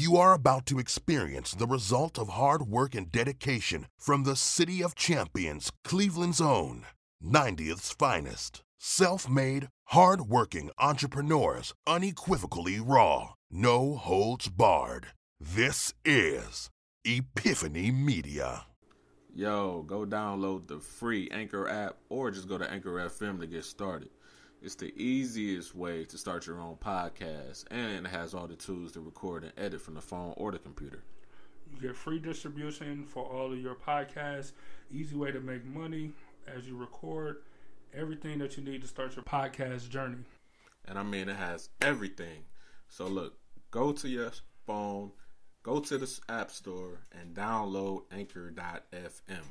You are about to experience the result of hard work and dedication from the City of Champions, Cleveland's own, 90th's finest. Self made, hard working entrepreneurs, unequivocally raw, no holds barred. This is Epiphany Media. Yo, go download the free Anchor app or just go to Anchor FM to get started. It's the easiest way to start your own podcast, and it has all the tools to record and edit from the phone or the computer. You get free distribution for all of your podcasts. Easy way to make money as you record. Everything that you need to start your podcast journey. And I mean, it has everything. So look, go to your phone, go to the App Store, and download Anchor.fm.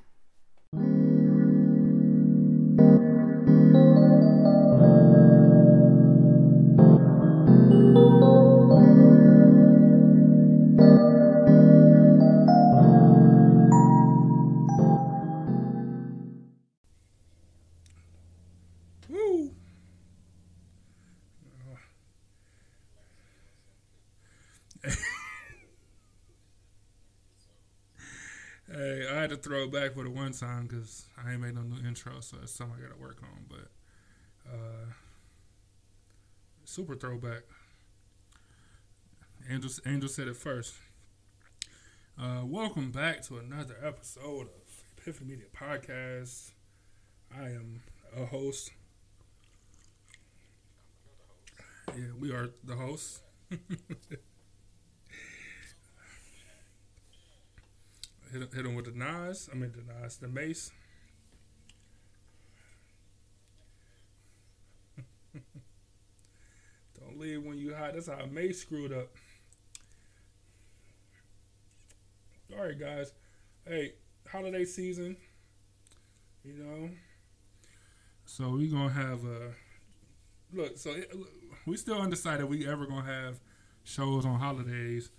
throw it back for the one time because I ain't made no new intro, so it's something I got to work on. But uh, super throwback. Angel, Angel said it first. Uh, welcome back to another episode of Epiphany Media Podcast. I am a host. Yeah, we are the hosts. hit, hit him with the Nas. I mean the Nas, the Mase. Don't leave when you hot. That's how Mase screwed up. All right, guys. Hey, holiday season. You know. So we gonna have a look. So it, we still undecided we ever gonna have shows on holidays.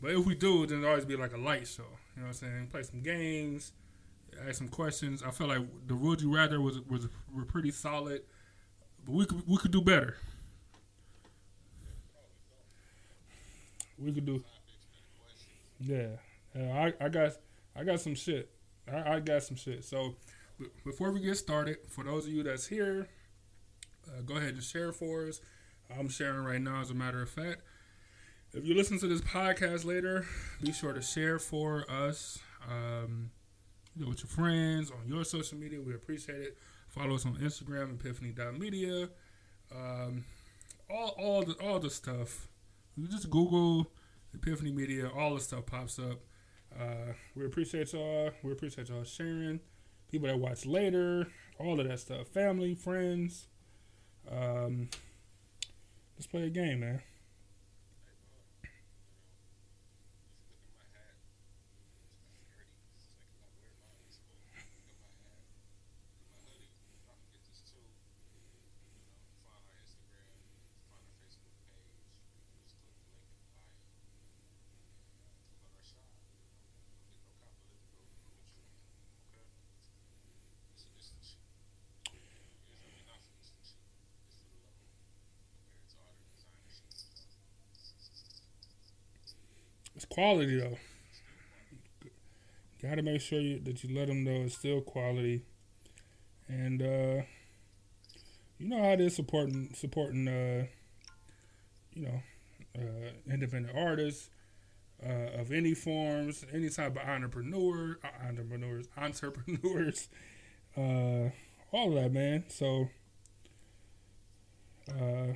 But if we do, then it'll always be like a light show. You know what I'm saying? Play some games, ask some questions. I feel like the Would You Rather was was were pretty solid, but we could we could do better. We could do. Yeah, yeah I, I got I got some shit. I, I got some shit. So b- before we get started, for those of you that's here, uh, go ahead and share for us. I'm sharing right now, as a matter of fact. If you listen to this podcast later, be sure to share for us. Um, you know, with your friends on your social media. We appreciate it. Follow us on Instagram, epiphany.media. Um, all all the all the stuff. You just Google Epiphany Media, all the stuff pops up. Uh, we appreciate y'all. We appreciate y'all sharing. People that watch later, all of that stuff. Family, friends. Um, let's play a game, man. It's quality though. Got to make sure you, that you let them know it's still quality, and uh, you know how it is supporting supporting uh, you know uh, independent artists uh, of any forms, any type of entrepreneur, uh, entrepreneurs, entrepreneurs, uh, all of that, man. So.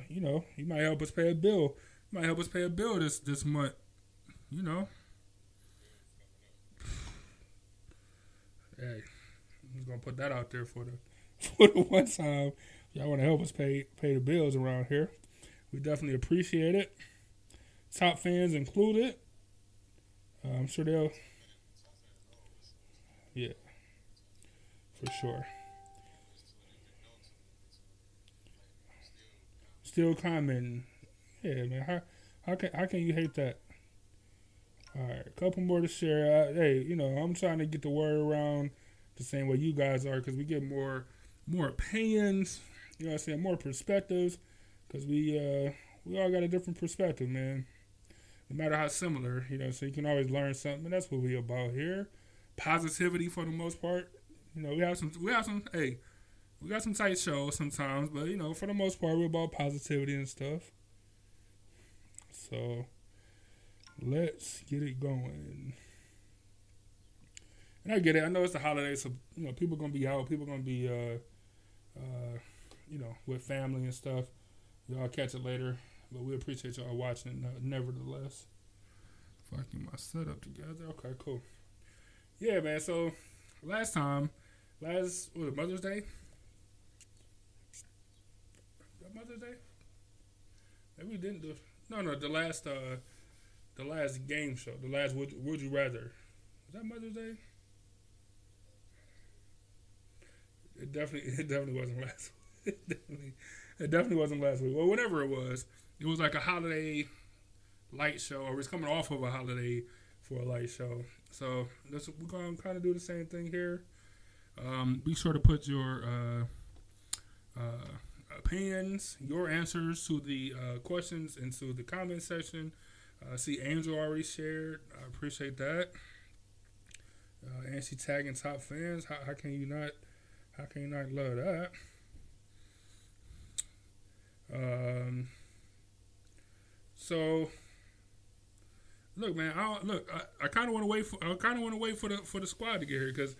You know, you might help us pay a bill. You might help us pay a bill this this month you know. Hey, I'm just gonna put that out there for the for the one time y'all want to help us pay pay the bills around here. We definitely appreciate it. Top fans included. Uh, I'm sure they'll. Yeah, for sure. Still commenting. Yeah, man. How how can how can you hate that? All right, a couple more to share. I, hey, you know, I'm trying to get the word around the same way you guys are because we get more more opinions. You know, I'm saying more perspectives because we uh we all got a different perspective, man. no matter how similar, you know. So you can always learn something, and that's what we about here. Positivity for the most part. You know, we have some, we have some. Hey, we got some tight shows sometimes, but you know, for the most part, we're about positivity and stuff. So let's get it going. And I get it. I know it's the holiday, so you know people gonna be out. People gonna be, uh, uh, you know, with family and stuff. Y'all catch it later, but we appreciate y'all watching. Uh, nevertheless, if I get my setup together, okay, cool. Yeah, man. So last time, last was it Mother's Day? Mother's Day? Maybe we didn't do. No, no, the last, uh, the last game show, the last would would you rather? Was that Mother's Day? It definitely, it definitely wasn't last. it definitely, it definitely wasn't last week. Well, whatever it was, it was like a holiday light show, or it's coming off of a holiday for a light show. So we're gonna kind of do the same thing here. Um, be sure to put your uh, uh, opinions, your answers to the uh, questions into the comment section. I see Angel already shared. I appreciate that. Uh, and she tagging top fans. How, how can you not? How can you not love that? Um. So, look, man. I don't, look. I, I kind of want to wait for. I kind of want to wait for the for the squad to get here because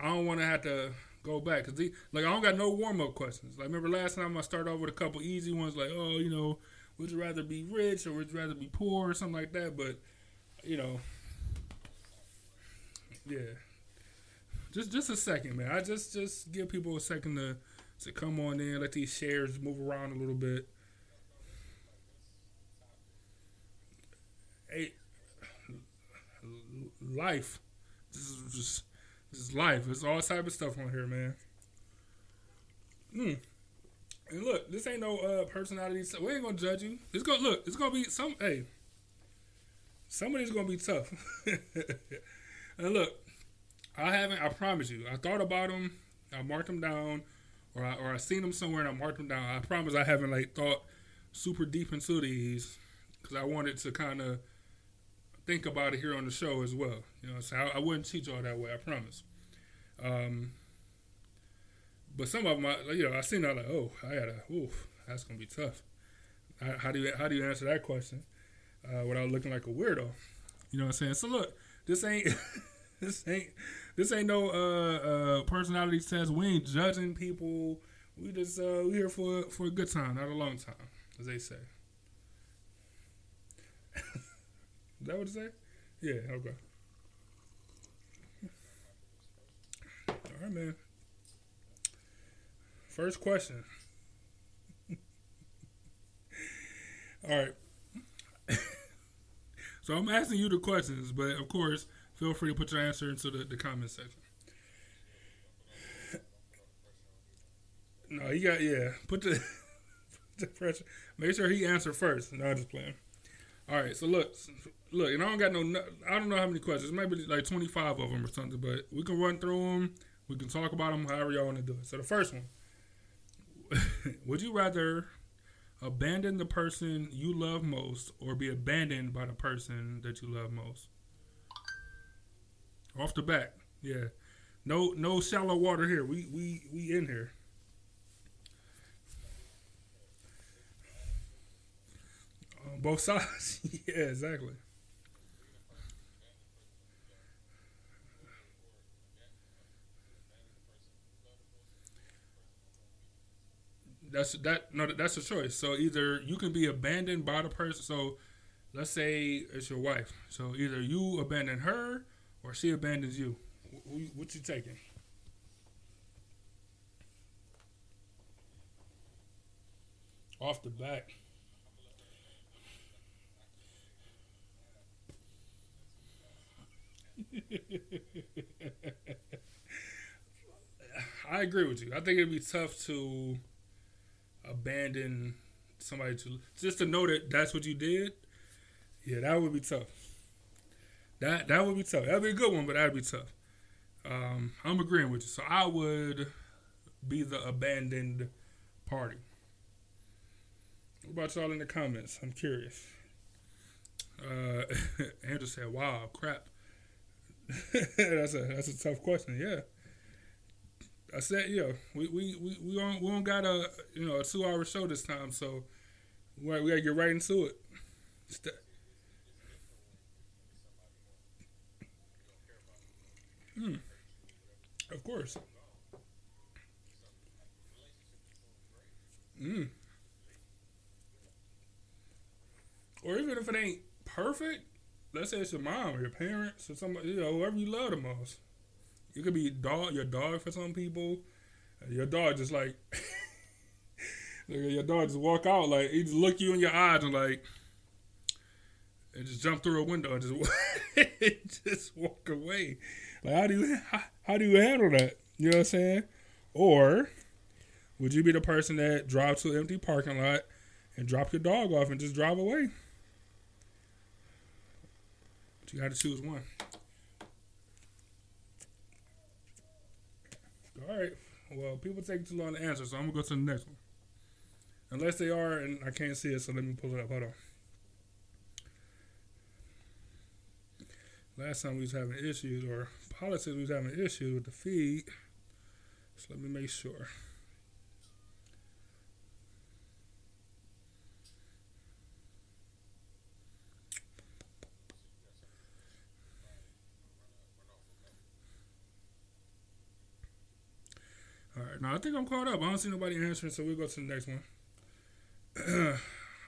I don't want to have to go back because like I don't got no warm up questions. Like remember last time I started off with a couple easy ones like oh you know would you rather be rich or would you rather be poor or something like that. But you know, yeah. Just just a second, man. I just just give people a second to to come on in, let these shares move around a little bit. Hey, life. This is just this is life. There's all type of stuff on here, man. Hmm. And look, this ain't no uh, personality. So we ain't gonna judge you. It's gonna look. It's gonna be some. Hey, somebody's gonna be tough. and look, I haven't. I promise you. I thought about them. I marked them down, or I, or I seen them somewhere and I marked them down. I promise I haven't like thought super deep into these because I wanted to kind of think about it here on the show as well. You know, so I, I wouldn't teach y'all that way. I promise. Um, but some of them, I, you know, I seen that like, oh, I gotta, oof, that's gonna be tough. How, how do you how do you answer that question uh, without looking like a weirdo? You know what I'm saying? So look, this ain't this ain't this ain't no uh, uh, personality test. We ain't judging people. We just uh, we here for for a good time, not a long time, as they say. Is that what it say? Yeah. Okay. All right, man. First question. All right. so I'm asking you the questions, but of course, feel free to put your answer into the, the comment section. No, you got yeah. Put the, put the pressure. Make sure he answer first. No, I'm just playing. All right. So look, look, and I don't got no. I don't know how many questions. Maybe like 25 of them or something. But we can run through them. We can talk about them however y'all want to do it. So the first one. would you rather abandon the person you love most or be abandoned by the person that you love most? Off the bat, yeah. No, no shallow water here. We we we in here. On both sides. yeah, exactly. That's that no that's a choice. So either you can be abandoned by the person. So let's say it's your wife. So either you abandon her or she abandons you. What you taking? Off the back. I agree with you. I think it'd be tough to abandon somebody to just to know that that's what you did. Yeah, that would be tough. That that would be tough. That'd be a good one, but that'd be tough. Um, I'm agreeing with you. So I would be the abandoned party. What about y'all in the comments? I'm curious. Uh, Andrew said, "Wow, crap." that's a that's a tough question. Yeah. I said, yeah, we we we we don't we don't got a you know a two hour show this time, so we gotta, we gotta get right into it. St- Hmm. Of course. Mm. Or even if it ain't perfect, let's say it's your mom or your parents or somebody, you know, whoever you love the most. It could be dog, your dog for some people. Your dog just like, your dog just walk out like he just look you in your eyes and like, and just jump through a window and just just walk away. Like how do you how, how do you handle that? You know what I'm saying? Or would you be the person that drive to an empty parking lot and drop your dog off and just drive away? But you got to choose one. All right. Well, people take too long to answer, so I'm gonna go to the next one. Unless they are, and I can't see it, so let me pull it up. Hold on. Last time we was having issues, or politics, we was having issues with the feed. So let me make sure. All right, now I think I'm caught up. I don't see nobody answering, so we'll go to the next one.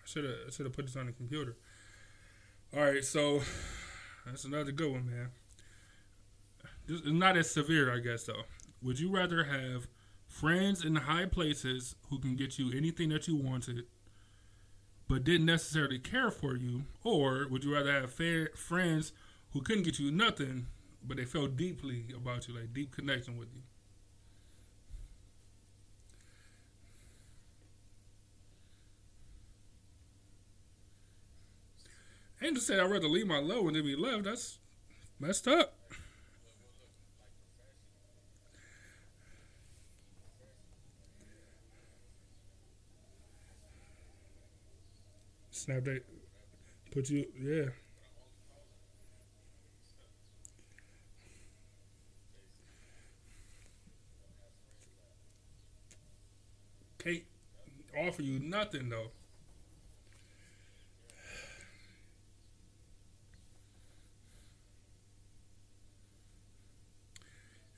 should have should have put this on the computer. All right, so that's another good one, man. This is not as severe, I guess, though. Would you rather have friends in high places who can get you anything that you wanted, but didn't necessarily care for you, or would you rather have fa- friends who couldn't get you nothing, but they felt deeply about you, like deep connection with you? Angel said I'd rather leave my love when they be left. That's messed up. Snap that. Put you, yeah. Can't offer you nothing though.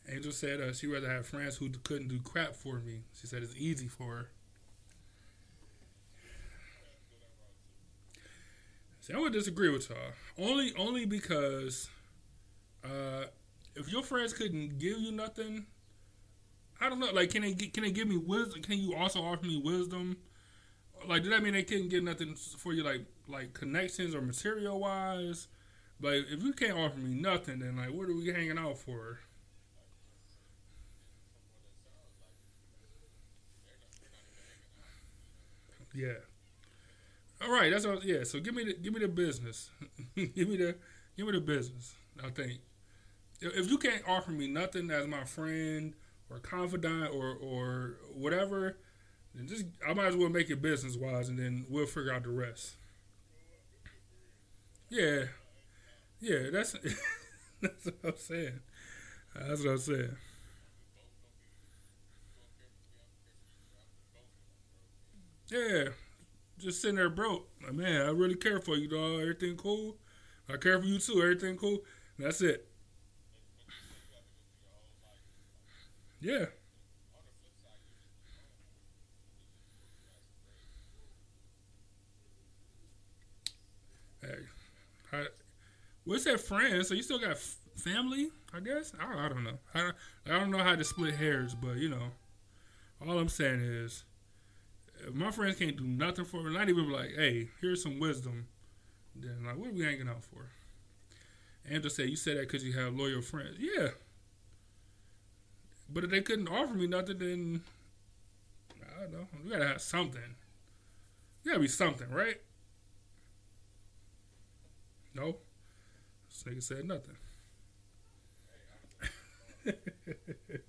Angel said uh, she'd rather have friends who couldn't do crap for me. She said it's easy for her. See, I would disagree with y'all. Only, only because uh, if your friends couldn't give you nothing, I don't know. Like, can they can they give me wisdom? Can you also offer me wisdom? Like, does that mean they couldn't get nothing for you, like like connections or material wise? Like, if you can't offer me nothing, then like, what are we hanging out for? Yeah. All right, that's all. Yeah, so give me the give me the business. give me the give me the business. I think if you can't offer me nothing as my friend or confidant or or whatever, then just I might as well make it business wise, and then we'll figure out the rest. Yeah, yeah, that's that's what I'm saying. That's what I'm saying. Yeah, just sitting there broke. Like, man, I really care for you, dog. Everything cool. I care for you too. Everything cool. That's it. Yeah. Hey, I, what's that friend? So you still got f- family? I guess I, I don't know. I don't, I don't know how to split hairs, but you know, all I'm saying is my friends can't do nothing for me, not even like, hey, here's some wisdom, then like, what are we hanging out for? Andrew said, you said that because you have loyal friends. Yeah. But if they couldn't offer me nothing, then I don't know. We gotta have something. You gotta be something, right? No. This nigga said nothing.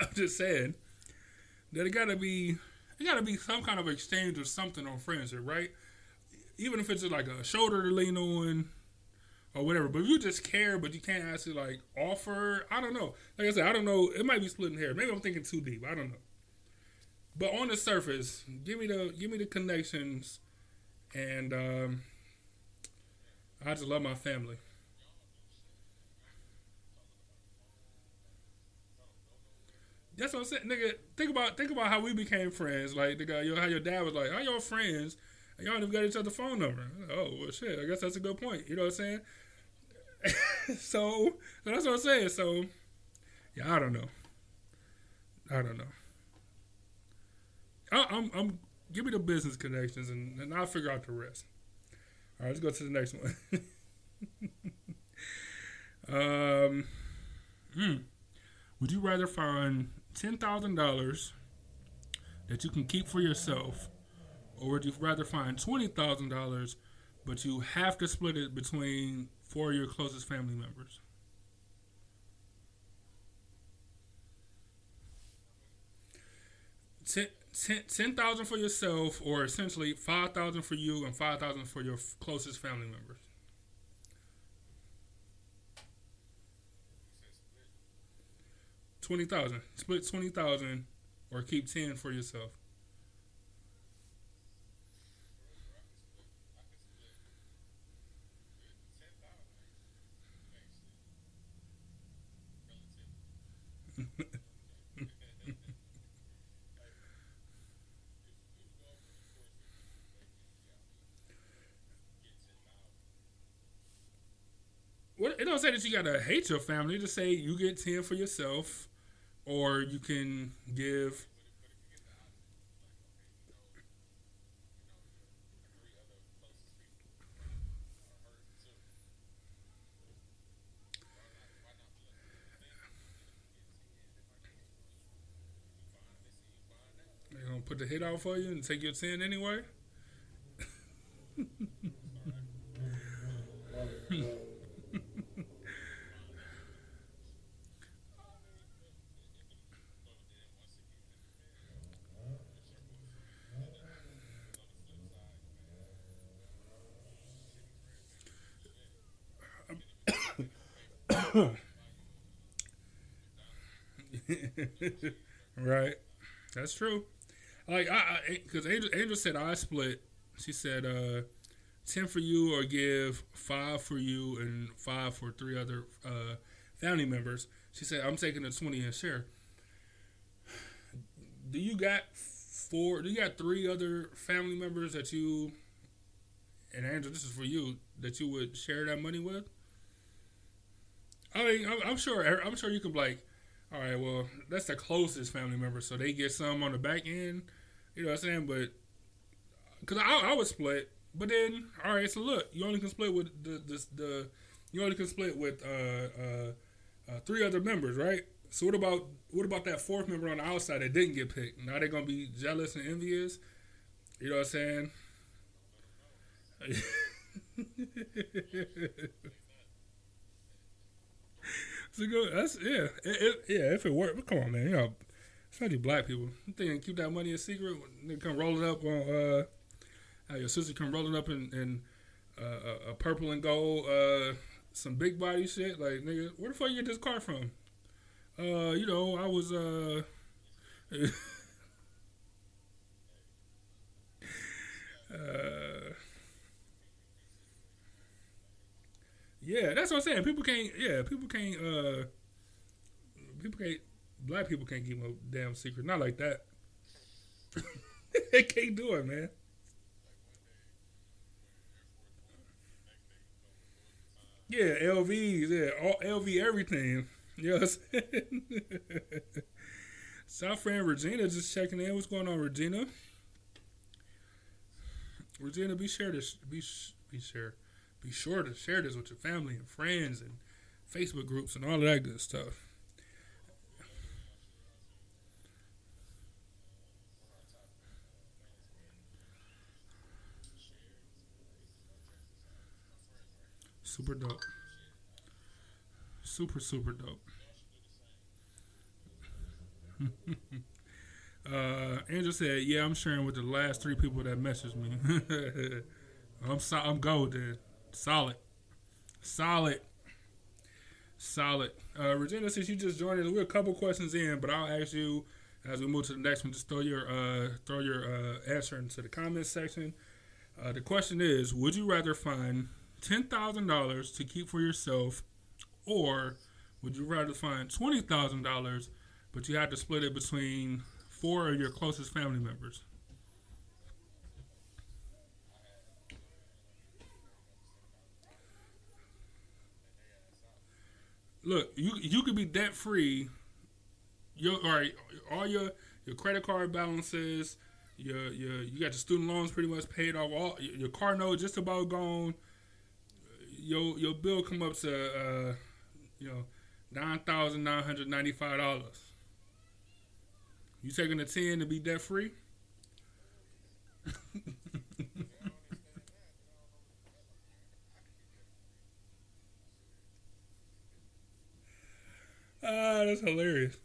I'm just saying that it gotta be it gotta be some kind of exchange or something on friendship, right? Even if it's just like a shoulder to lean on or whatever. But if you just care but you can't actually like offer, I don't know. Like I said, I don't know. It might be splitting hair. Maybe I'm thinking too deep. I don't know. But on the surface, give me the give me the connections and um I just love my family. That's what I'm saying, nigga. Think about think about how we became friends. Like the guy, how your dad was like, "How y'all friends?" And y'all never got each other's phone number. Oh well, shit. I guess that's a good point. You know what I'm saying? so, so that's what I'm saying. So, yeah, I don't know. I don't know. I, I'm, I'm. Give me the business connections, and, and I'll figure out the rest. All right, let's go to the next one. um, hmm. Would you rather find ten thousand dollars that you can keep for yourself, or would you rather find twenty thousand dollars, but you have to split it between four of your closest family members? Ten, ten, 10,000 for yourself, or essentially 5,000 for you and 5,000 for your closest family members. Twenty thousand. Split twenty thousand, or keep ten for yourself. What it don't say that you gotta hate your family. Just say you get ten for yourself, or you can give. They're gonna put the hit out for you and take your ten anyway. right, that's true. Like I, because Angel, Angel said I split. She said uh, ten for you, or give five for you and five for three other uh, family members. She said I'm taking the twenty and share. Do you got four? Do you got three other family members that you? And Angel, this is for you that you would share that money with. I mean, I'm, I'm sure. I'm sure you could like, all right, well, that's the closest family member, so they get some on the back end. You know what I'm saying? But because I, I would split, but then all right, so look, you only can split with the the, the you only can split with uh, uh, uh, three other members, right? So what about what about that fourth member on the outside that didn't get picked? Now they're gonna be jealous and envious. You know what I'm saying? So go. That's yeah. It, it, yeah. If it worked, come on, man. You know, especially black people. You keep that money a secret? They come rolling up on. uh your sister come rolling up in, in uh, a purple and gold, uh, some big body shit. Like nigga, where the fuck you get this car from? Uh, you know, I was uh. uh Yeah, that's what I'm saying. People can't. Yeah, people can't. uh People can't. Black people can't keep no damn secret. Not like that. they can't do it, man. Yeah, LVs. Yeah, all LV everything. You know what I'm saying? South friend Regina just checking in. What's going on, Regina? Regina, be sure to be be sure be sure to share this with your family and friends and Facebook groups and all of that good stuff. Super dope. Super, super dope. uh, Angel said, "Yeah, I'm sharing with the last three people that messaged me. I'm so, I'm golden, solid, solid, solid." Uh, Regina, since you just joined us, we're a couple questions in, but I'll ask you as we move to the next one. Just throw your uh, throw your uh, answer into the comments section. Uh, the question is: Would you rather find ten thousand dollars to keep for yourself, or would you rather find twenty thousand dollars, but you have to split it between four of your closest family members? Look, you you could be debt free. Your all right, all your your credit card balances, your your you got your student loans pretty much paid off. All your car note just about gone. Your your bill come up to uh, you know nine thousand nine hundred ninety five dollars. You taking a ten to be debt free? ah, that's hilarious.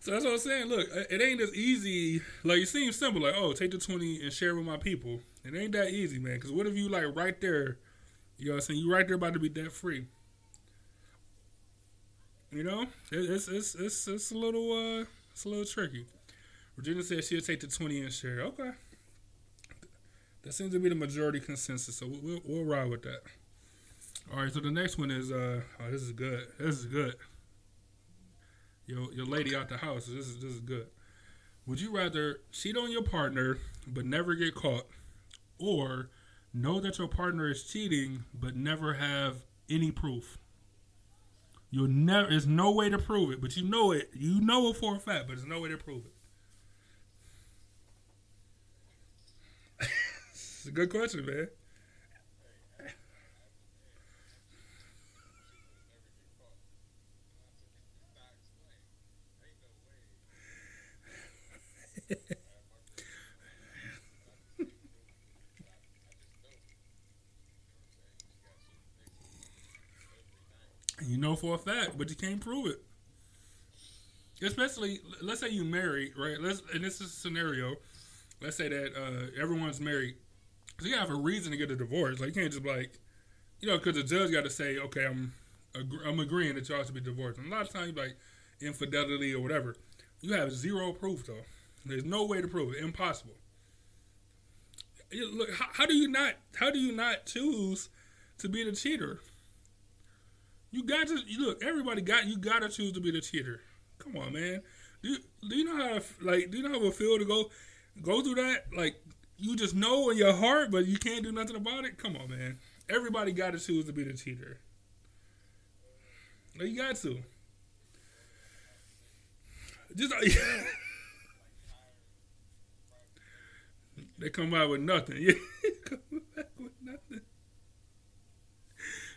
So that's what I'm saying. Look, it ain't as easy. Like it seems simple. Like, oh, take the twenty and share with my people. It ain't that easy, man. Because what if you like right there? You know what I'm saying? You right there about to be debt free. You know, it's it's it's it's a little uh, it's a little tricky. Virginia said she'll take the twenty and share. Okay, that seems to be the majority consensus. So we'll we'll ride with that. All right. So the next one is uh, oh, this is good. This is good. Your your lady out the house. This is this is good. Would you rather cheat on your partner but never get caught, or know that your partner is cheating but never have any proof? You'll never. There's no way to prove it, but you know it. You know it for a fact, but there's no way to prove it. it's a good question, man. You know for a fact, but you can't prove it. Especially, let's say you married, right? Let's in this is a scenario, let's say that uh, everyone's married, so you have a reason to get a divorce. Like you can't just like, you know, because the judge got to say, okay, I'm I'm agreeing that y'all should be divorced. And a lot of times, like infidelity or whatever, you have zero proof though. There's no way to prove it. Impossible. Look, how, how do you not? How do you not choose to be the cheater? You got to look. Everybody got you. Got to choose to be the cheater. Come on, man. Do you, do you know how like? Do you know how it feel to go go through that? Like you just know in your heart, but you can't do nothing about it. Come on, man. Everybody got to choose to be the cheater. You got to. Just they come out with nothing. Back with nothing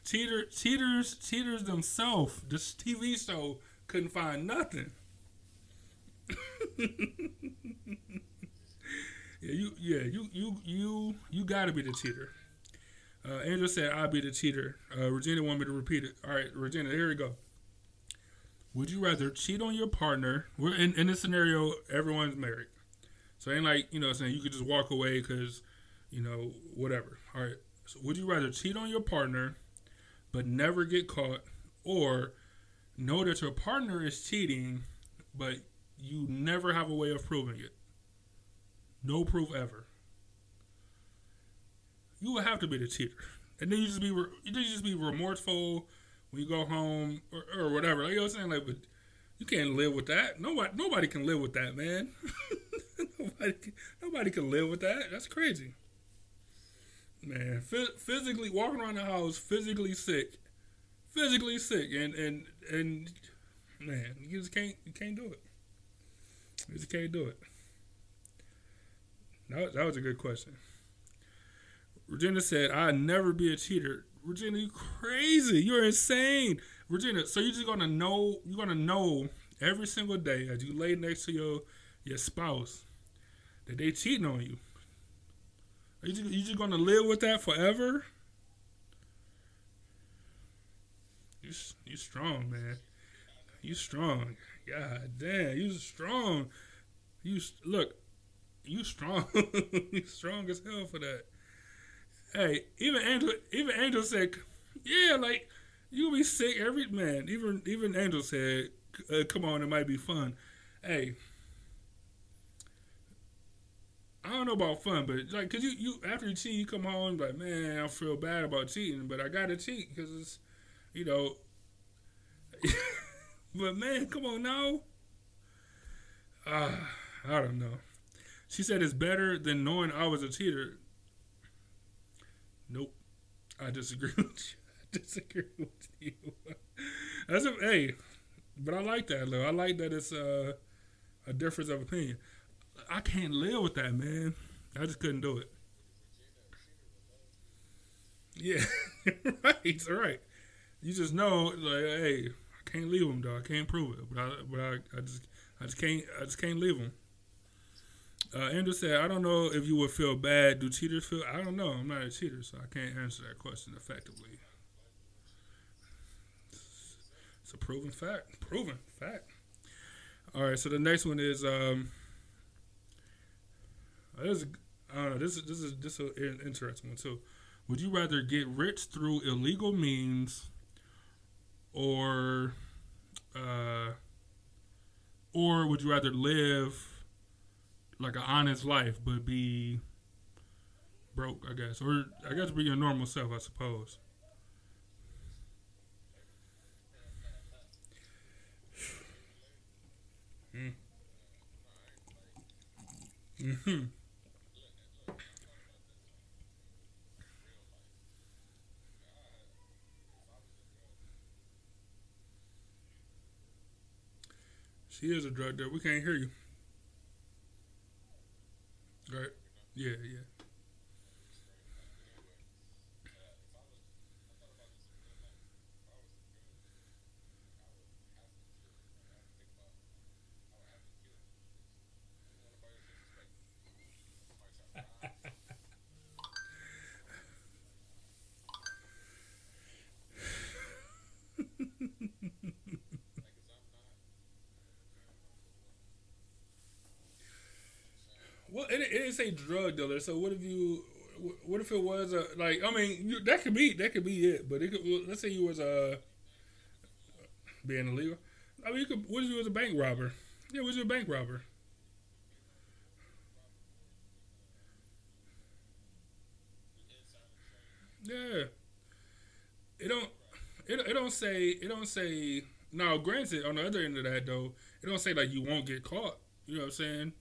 cheater, cheaters, cheaters themselves. This TV show couldn't find nothing. yeah, you, yeah, you, you, you, you gotta be the cheater. Uh, Andrew said, "I'll be the cheater." Uh, Regina wanted me to repeat it. All right, Regina, here we go. Would you rather cheat on your partner? We're in, in this scenario, everyone's married, so it ain't like you know what I'm saying you could just walk away because you know whatever. All right, so would you rather cheat on your partner but never get caught, or know that your partner is cheating, but you never have a way of proving it. No proof ever. You would have to be the cheater, and then you just be you just be remorseful when you go home or, or whatever. Like you know what I'm saying, like, but you can't live with that. Nobody nobody can live with that, man. nobody nobody can live with that. That's crazy man. Physically walking around the house, physically sick, physically sick, and and and man, you just can't you can't do it. You just can't do it. That, that was a good question. Regina said, "I'd never be a cheater." Regina, you crazy? You're insane, Regina. So you're just gonna know? You're gonna know every single day as you lay next to your your spouse that they cheating on you. Are you just, you just gonna live with that forever? You you strong, man. You strong. God damn, you strong. You look, you strong. you strong as hell for that. Hey, even Angel, even Angel said, yeah, like you be sick every man. Even even Angel said, uh, come on, it might be fun. Hey, I don't know about fun, but like, cause you you after you cheat, you come home like, man, I feel bad about cheating, but I gotta cheat because it's, you know. but man, come on now. Uh, I don't know. She said it's better than knowing I was a cheater. Nope, I disagree with you. I disagree with you. That's a hey, but I like that though. I like that it's uh, a difference of opinion. I can't live with that, man. I just couldn't do it. Yeah, right, right. You just know, like, hey, I can't leave him, though. I can't prove it, but I, but I, I just, I just can't, I just can't leave him. Uh, Andrew said, I don't know if you would feel bad. Do cheaters feel? I don't know. I'm not a cheater, so I can't answer that question effectively. It's a proven fact. Proven fact. All right, so the next one is um, this is, I don't know. This is this is this is an interesting one too. Would you rather get rich through illegal means, or, uh, or would you rather live like an honest life but be broke? I guess, or I guess be your normal self. I suppose. Mm. Hmm. She is a drug dealer. We can't hear you. Right? Yeah, yeah. Well, it, it didn't say drug dealer. So what if you? What if it was a like? I mean, you, that could be that could be it. But it could. Let's say you was a being illegal. I mean, you could. What if you was a bank robber? Yeah, was you a bank robber? Yeah. It don't. It, it don't say. It don't say. Now, granted, on the other end of that though, it don't say like you won't get caught. You know what I'm saying?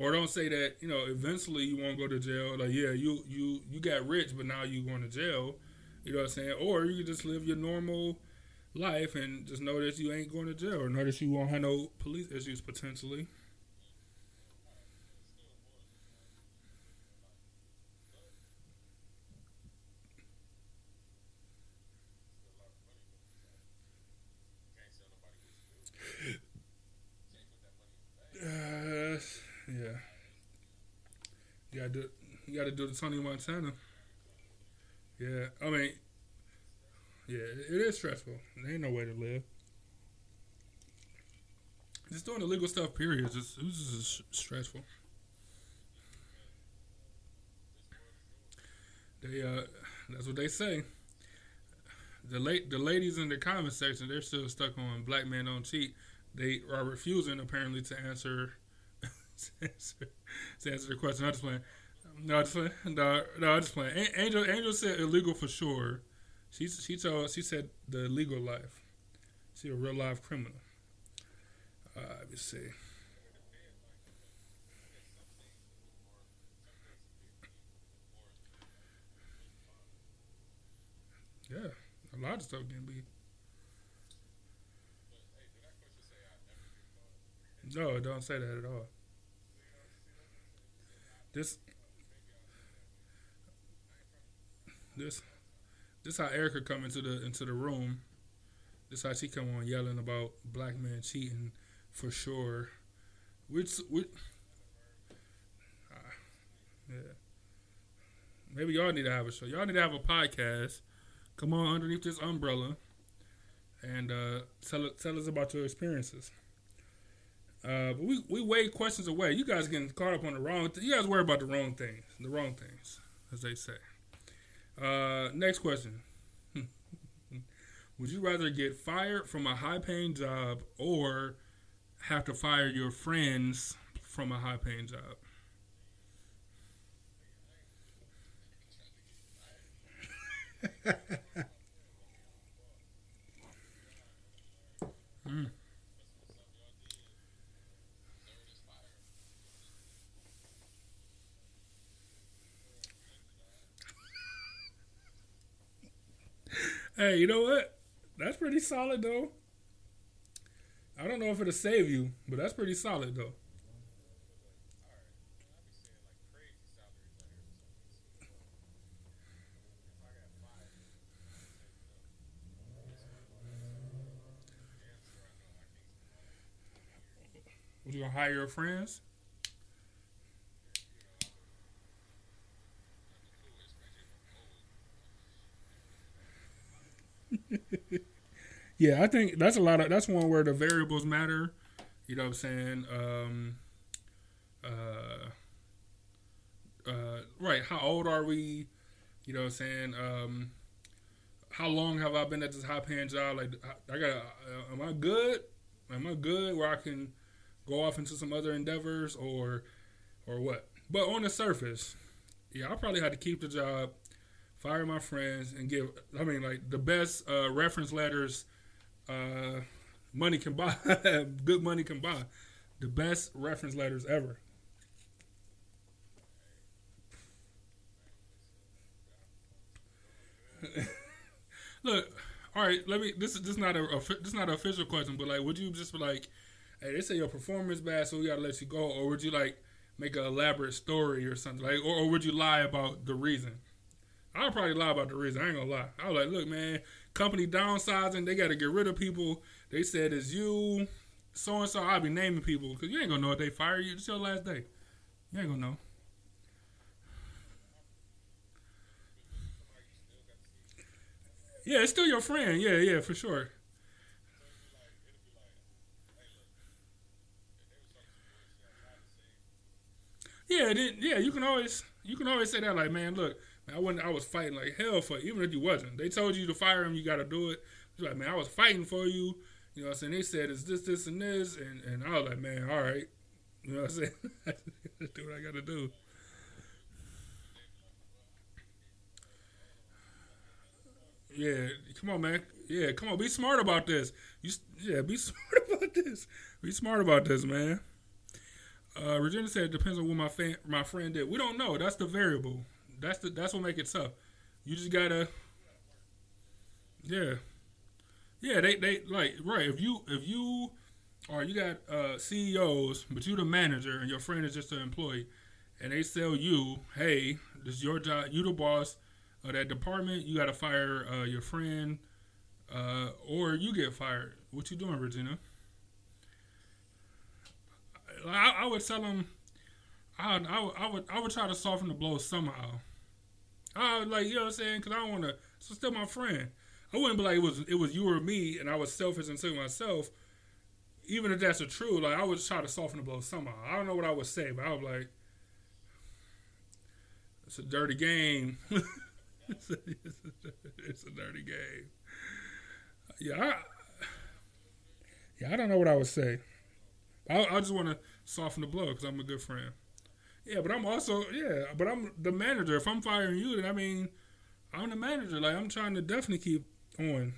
Or don't say that you know eventually you won't go to jail. Like yeah, you you you got rich, but now you going to jail. You know what I'm saying? Or you just live your normal life and just know that you ain't going to jail, or know that you won't have no police issues potentially. Uh, yeah. You gotta do. You gotta do the Tony Montana. Yeah, I mean, yeah, it is stressful. There ain't no way to live. Just doing illegal stuff, period, This is stressful. They, uh, that's what they say. The late, the ladies in the comment section, they're still stuck on black men don't cheat. They are refusing apparently to answer to answer, to answer the question. I'm just playing. No, I'm just playing. No, no, I'm just playing. Angel, Angel said illegal for sure. She she told she said the legal life. She a real life criminal. Uh, let me see. Yeah, a lot of stuff can be. No, don't say that at all. This, this, this how Erica come into the into the room. This how she come on yelling about black men cheating for sure. Which, which uh, yeah. Maybe y'all need to have a show. Y'all need to have a podcast. Come on underneath this umbrella and uh, tell tell us about your experiences. Uh, but we we wave questions away. You guys getting caught up on the wrong. Th- you guys worry about the wrong things. The wrong things, as they say. Uh, next question. Would you rather get fired from a high paying job or have to fire your friends from a high paying job? mm. Hey, you know what? That's pretty solid though. I don't know if it'll save you, but that's pretty solid though. You gonna hire your friends? yeah, I think that's a lot of that's one where the variables matter. You know what I'm saying? Um, uh, uh, right. How old are we? You know what I'm saying? Um, how long have I been at this high paying job? Like, I got. Uh, am I good? Am I good where I can go off into some other endeavors or, or what? But on the surface, yeah, I probably had to keep the job fire my friends, and give. I mean, like the best uh, reference letters uh, money can buy. good money can buy. The best reference letters ever. Look, all right. Let me. This is this is not a, a this is not an official question, but like, would you just be like, "Hey, they say your performance bad, so we gotta let you go," or would you like make an elaborate story or something like, or, or would you lie about the reason? I'll probably lie about the reason. I ain't gonna lie. I was like, look, man, company downsizing, they got to get rid of people. They said it's you, so and so. I'll be naming people because you ain't gonna know if they fire you. It's your last day. You ain't gonna know. Yeah, it's still your friend. Yeah, yeah, for sure. Yeah, then, yeah, you can always you can always say that like, man, look, I wasn't. I was fighting like hell for even if you wasn't. They told you to fire him. You got to do it. He's like, man, I was fighting for you. You know what I'm saying? They said it's this, this, and this, and, and I was like, man, all right. You know what I'm saying? do what I got to do. Yeah, come on, man. Yeah, come on. Be smart about this. You, yeah, be smart about this. Be smart about this, man. Uh, Regina said it depends on what my my friend did. We don't know. That's the variable. That's the that's what make it tough. You just gotta, yeah, yeah. They they like right. If you if you or you got uh, CEOs, but you the manager and your friend is just an employee, and they sell you, hey, this is your job. You the boss of that department. You got to fire uh, your friend, uh, or you get fired. What you doing, Regina? I, I would tell them. I, I, I would I would try to soften the blow somehow. I was like, you know what I'm saying? Because I don't want to. So still my friend. I wouldn't be like it was it was you or me, and I was selfish and took myself. Even if that's the truth, like I would try to soften the blow somehow. I don't know what I would say, but I was like, "It's a dirty game. it's, a, it's, a, dirty game." Yeah, I, yeah, I don't know what I would say. I, I just want to soften the blow because I'm a good friend. Yeah, but I'm also yeah, but I'm the manager. If I'm firing you, then I mean, I'm the manager. Like I'm trying to definitely keep on.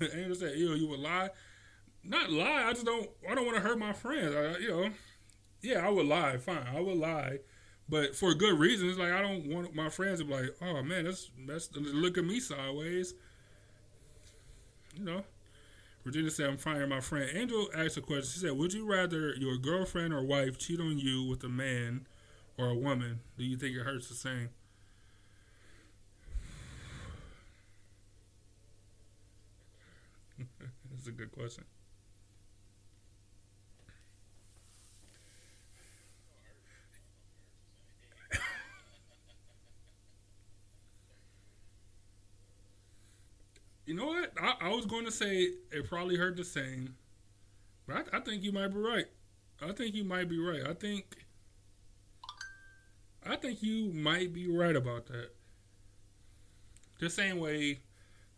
Angel said, "Yo, you would lie." Not lie. I just don't. I don't want to hurt my friends. I, you know, yeah, I would lie. Fine, I would lie, but for good reasons. Like I don't want my friends to be like, "Oh man, that's that's look at me sideways." You know. Virginia said, I'm firing my friend. Angel asked a question. She said, Would you rather your girlfriend or wife cheat on you with a man or a woman? Do you think it hurts the same? That's a good question. You know what? I, I was going to say it probably hurt the same, But I, I think you might be right. I think you might be right. I think I think you might be right about that. The same way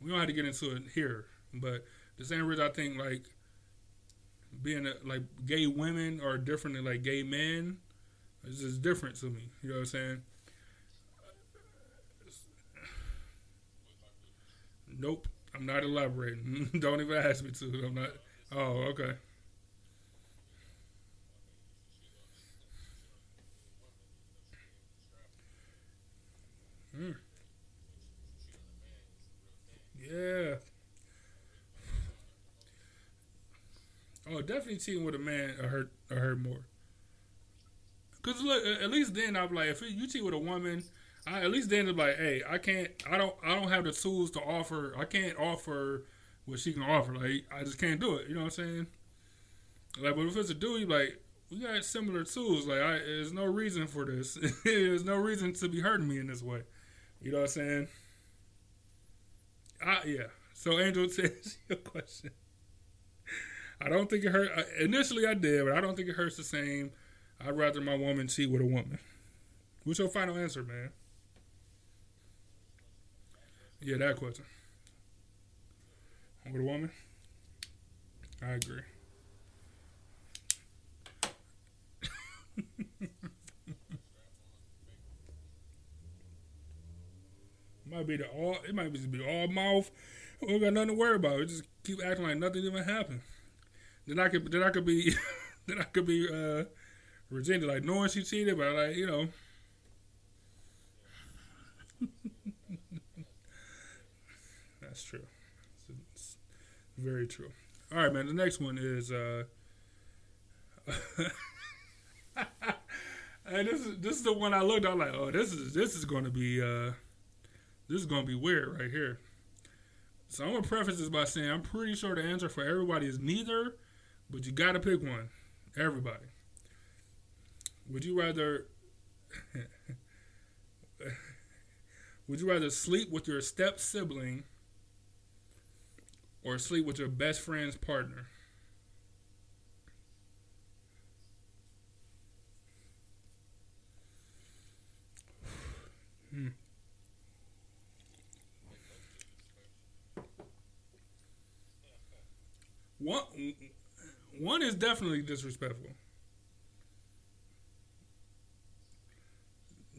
we don't have to get into it here, but the same reason I think like being a, like gay women are different than like gay men. It's just different to me. You know what I'm saying? Nope, I'm not elaborating. Don't even ask me to. I'm not. Oh, okay. Mm. Yeah. Oh, definitely cheating with a man I hurt I hurt more. Cause look, at least then I'm like, if you cheat with a woman, I, at least then it's like, hey, I can't, I don't, I don't have the tools to offer. I can't offer what she can offer. Like, I just can't do it. You know what I'm saying? Like, but if it's a dude, like, we got similar tools. Like, I, there's no reason for this. there's no reason to be hurting me in this way. You know what I'm saying? I, yeah. So, Angel, to answer your question, I don't think it hurt. Initially, I did, but I don't think it hurts the same. I'd rather my woman cheat with a woman. What's your final answer, man? Yeah, that question. With a woman? I agree. might be the all. It might just be all mouth. We got nothing to worry about. We just keep acting like nothing even happened. Then I could. Then I could be. then I could be uh, Regina, like knowing she cheated, but like you know. That's true. It's, very true. All right, man. The next one is. Uh, and this is this is the one I looked. I'm like, oh, this is this is going to be. Uh, this is gonna be weird right here. So I'm gonna preface this by saying I'm pretty sure the answer for everybody is neither, but you gotta pick one. Everybody. Would you rather would you rather sleep with your step sibling or sleep with your best friend's partner? hmm. One one is definitely disrespectful.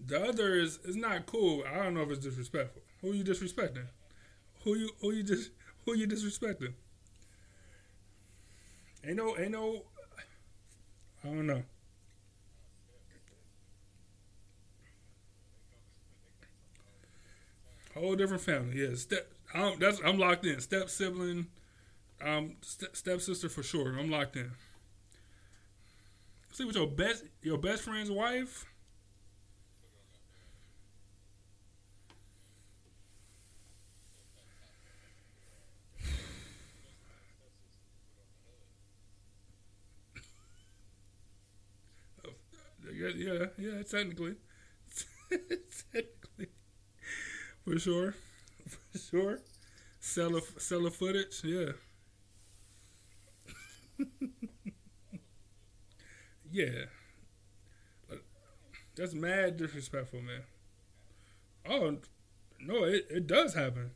The other is is not cool. I don't know if it's disrespectful. Who you disrespecting? Who you who you just who you disrespecting? Ain't no ain't no I don't know. Whole different family. Yeah, step. I'm, that's I'm locked in. Step sibling um, st- stepsister for sure. I'm locked in. See with your best your best friend's wife. Yeah, yeah. Technically, technically, for sure, for sure. Seller, seller footage, yeah. yeah. Like, That's mad disrespectful, man. Oh, no, it, it does happen.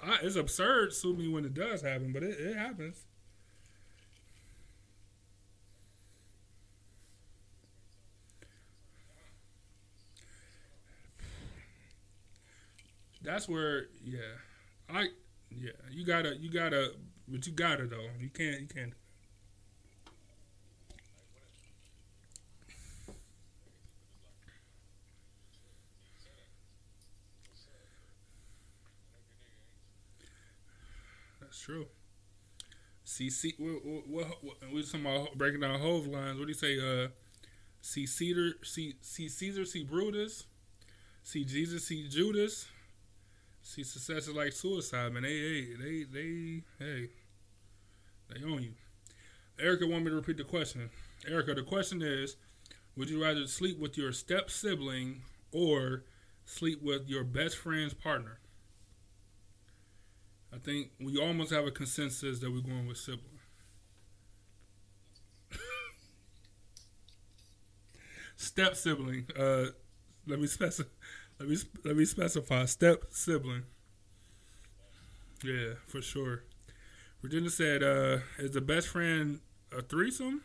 I, it's absurd to me when it does happen, but it, it happens. That's where, yeah, I, yeah, you gotta, you gotta but you got it though. You can't. You can't. That's true. See, see, what, we talking about breaking down Hov lines. What do you say? Uh, see Cedar, see, see Caesar, see Brutus, see Jesus, see Judas, See, success is like suicide, man. They, hey, they, they, hey, they own you. Erica want me to repeat the question. Erica, the question is, would you rather sleep with your step sibling or sleep with your best friend's partner? I think we almost have a consensus that we're going with sibling. step sibling. Uh, let me specify. Let me let me specify. Step sibling. Yeah, for sure. Virginia said, uh, "Is the best friend a threesome?"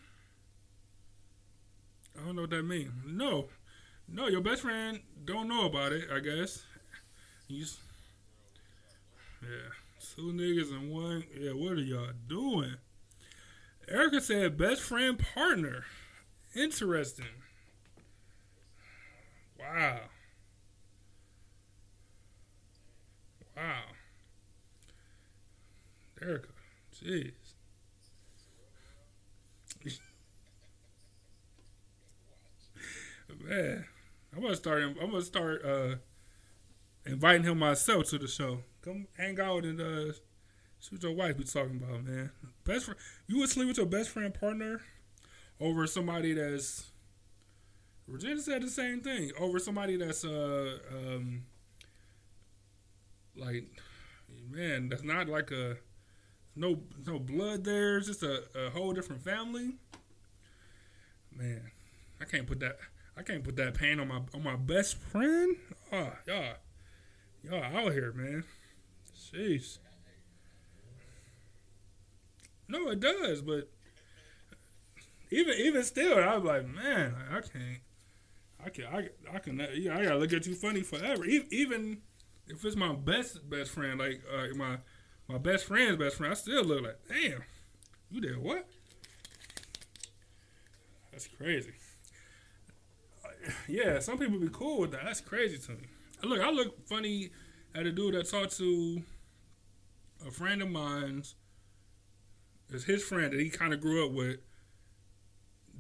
I don't know what that means. No, no, your best friend don't know about it. I guess. You, yeah, two niggas and one. Yeah, what are y'all doing? Erica said, "Best friend partner." Interesting. Wow. Wow. Erica. Jeez. Man, I'm gonna start. I'm gonna start uh, inviting him myself to the show. Come hang out and uh, see what your wife be talking about, man. Best friend. You would sleep with your best friend partner over somebody that's. Regina said the same thing over somebody that's uh um like man that's not like a no no blood there. It's just a, a whole different family. Man, I can't put that I can't put that pain on my on my best friend. Oh, y'all, y'all out here, man. Jeez. No, it does, but even even still, I'm like, man, I can't. I can I I can yeah, I gotta look at you funny forever. Even if it's my best best friend, like uh, my my best friend's best friend, I still look like, damn, you did what? That's crazy. Yeah, some people be cool with that. That's crazy to me. Look, I look funny at a dude that talked to a friend of mine's. It's his friend that he kind of grew up with.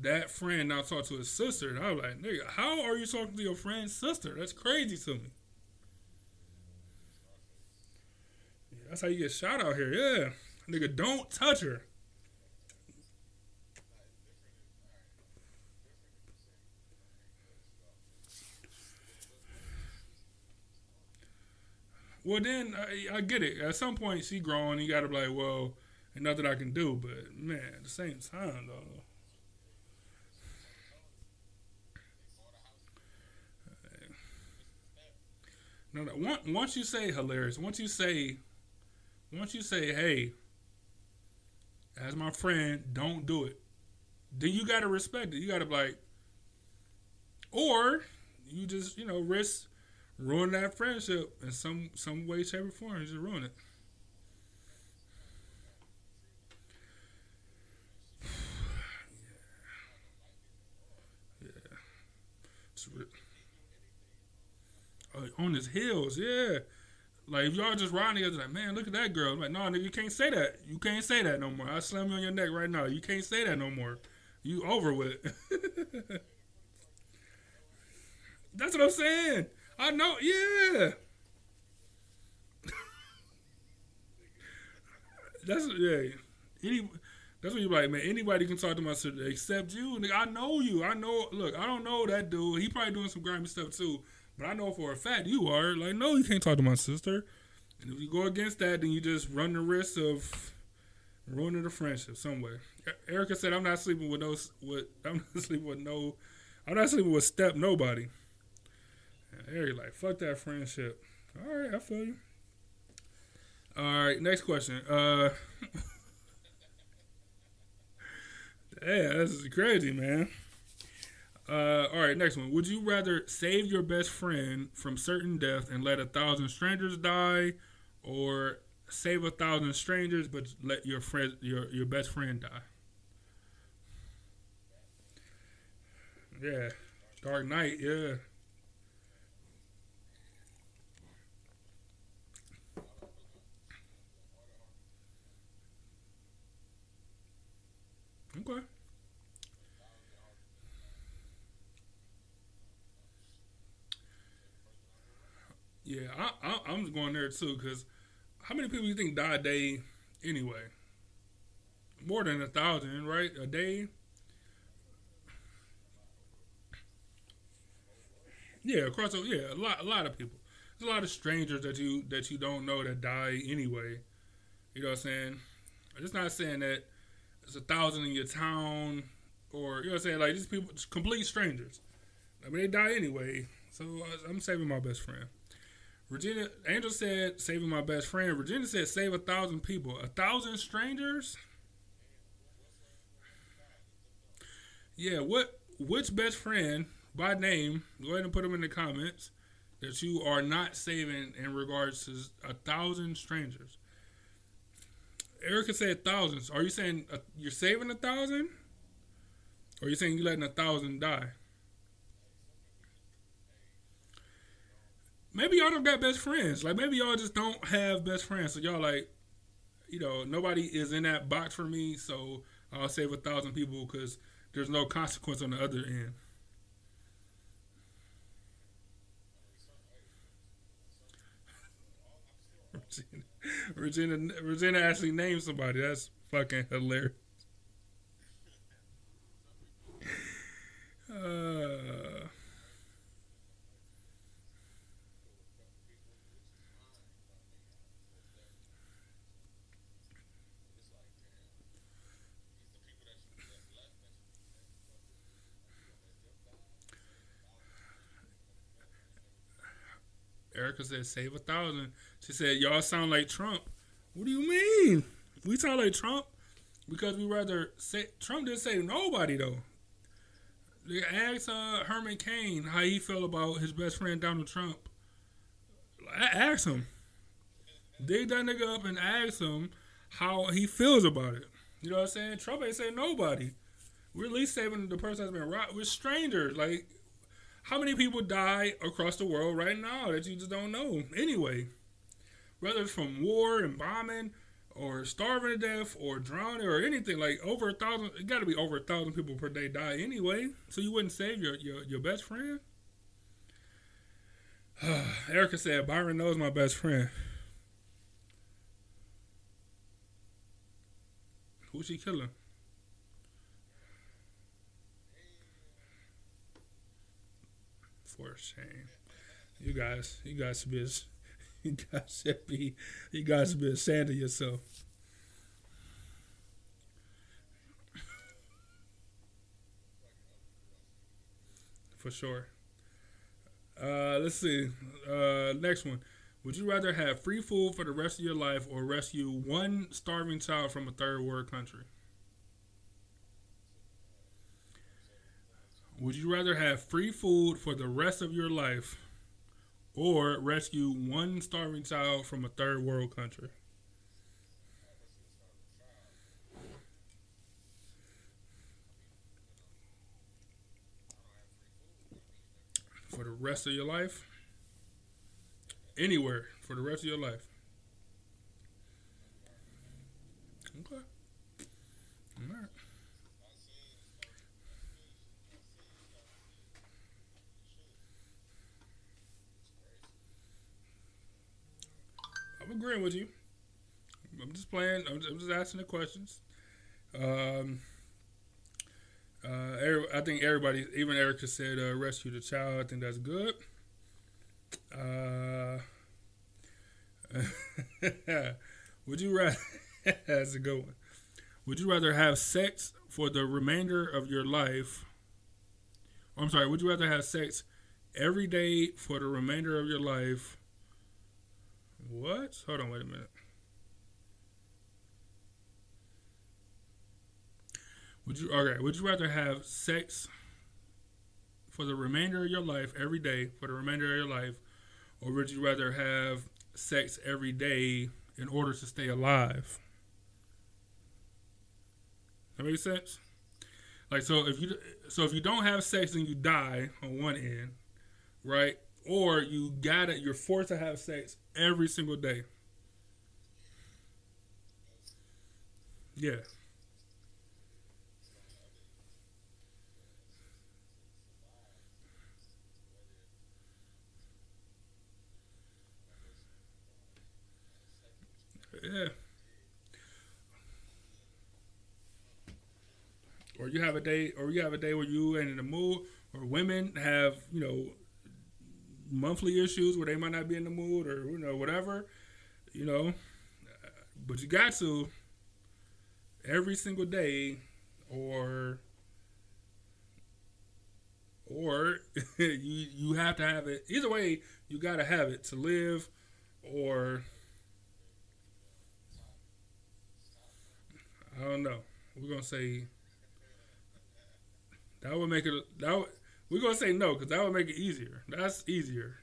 That friend now talked to his sister, and I was like, "Nigga, how are you talking to your friend's sister? That's crazy to me." That's how you get shot out here. Yeah. Nigga, don't touch her. Well, then I, I, get it. At some point, she growing. You got to be like, well, ain't nothing I can do. But man, at the same time, though. No, no. Once you say hilarious, once you say once you say, hey, as my friend, don't do it, then you gotta respect it. You gotta like, or you just you know risk ruin that friendship in some some way, shape, or form. You just ruin it. yeah. yeah. Uh, on his heels, yeah. Like if y'all just riding together, like man, look at that girl. I'm like, no, nigga, you can't say that. You can't say that no more. I slam you on your neck right now. You can't say that no more. You over with. That's what I'm saying. I know. Yeah. that's yeah. Any. That's what you're like, man. Anybody can talk to my sister except you. Nigga, I know you. I know. Look, I don't know that dude. He probably doing some grimy stuff too. But I know for a fact you are. Like, no, you can't talk to my sister. And if you go against that, then you just run the risk of ruining the friendship somewhere. Erica said, "I'm not sleeping with no. With I'm not sleeping with no. I'm not sleeping with step nobody." And Eric like, "Fuck that friendship." All right, I feel you. All right, next question. Uh, yeah, this is crazy, man. Uh, all right, next one. Would you rather save your best friend from certain death and let a thousand strangers die, or save a thousand strangers but let your friend, your your best friend die? Yeah, Dark Knight. Yeah. Okay. Yeah, I, am going there too because how many people you think die a day anyway? More than a thousand, right? A day. Yeah, across yeah, a lot, a lot of people. There's a lot of strangers that you that you don't know that die anyway. You know what I'm saying? I'm just not saying that it's a thousand in your town or you know what I'm saying. Like these people, complete strangers. I mean, they die anyway. So uh, I'm saving my best friend. Regina Angel said, saving my best friend. Virginia said, save a thousand people. A thousand strangers? Yeah, what which best friend by name, go ahead and put them in the comments, that you are not saving in regards to a thousand strangers. Erica said thousands. Are you saying uh, you're saving a thousand? Or are you saying you're letting a thousand die? Maybe y'all don't got best friends. Like maybe y'all just don't have best friends. So y'all like, you know, nobody is in that box for me. So I'll save a thousand people because there's no consequence on the other end. Regina, Regina, Regina actually named somebody. That's fucking hilarious. Uh, Erica said, save a thousand. She said, y'all sound like Trump. What do you mean? We sound like Trump because we rather say Trump didn't say nobody though. They asked uh, Herman Cain how he felt about his best friend Donald Trump. I asked him. Dig that nigga up and ask him how he feels about it. You know what I'm saying? Trump ain't saying nobody. We're at least saving the person that's been robbed. We're strangers. Like how many people die across the world right now that you just don't know? Anyway, whether it's from war and bombing or starving to death or drowning or anything, like over a thousand, it got to be over a thousand people per day die anyway. So you wouldn't save your your, your best friend? Erica said, Byron knows my best friend. Who's she killing? For shame. You guys, you guys should be, you guys should be, you guys should be ashamed of yourself. For sure. Uh, let's see. Uh, next one. Would you rather have free food for the rest of your life or rescue one starving child from a third world country? Would you rather have free food for the rest of your life or rescue one starving child from a third world country? For the rest of your life? Anywhere for the rest of your life. Okay. All right. I'm agreeing with you. I'm just playing. I'm just, I'm just asking the questions. Um, uh, I think everybody, even Erica said, uh, rescue the child. I think that's good. Uh, would you rather? that's a good one. Would you rather have sex for the remainder of your life? I'm sorry. Would you rather have sex every day for the remainder of your life, what? Hold on, wait a minute. Would you okay? Would you rather have sex for the remainder of your life every day for the remainder of your life, or would you rather have sex every day in order to stay alive? That makes sense. Like so, if you so if you don't have sex and you die on one end, right? Or you gotta you're forced to have sex every single day. Yeah. Yeah. Or you have a day, or you have a day where you ain't in the mood, or women have, you know, monthly issues where they might not be in the mood or you know whatever, you know. But you got to every single day, or or you you have to have it. Either way, you got to have it to live, or I don't know. We're gonna say that would make it. That would, we're gonna say no because that would make it easier. That's easier.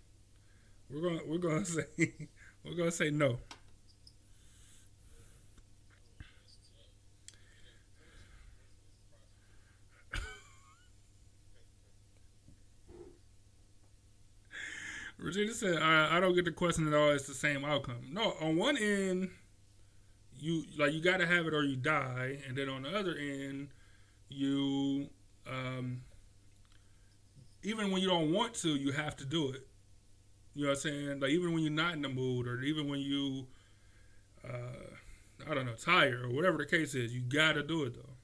We're gonna we're gonna say we're gonna say no. Regina said, I, I don't get the question at all. It's the same outcome. No, on one end, you like you got to have it or you die, and then on the other end, you um, even when you don't want to, you have to do it. You know what I'm saying? Like even when you're not in the mood, or even when you, uh, I don't know, tired or whatever the case is, you got to do it though.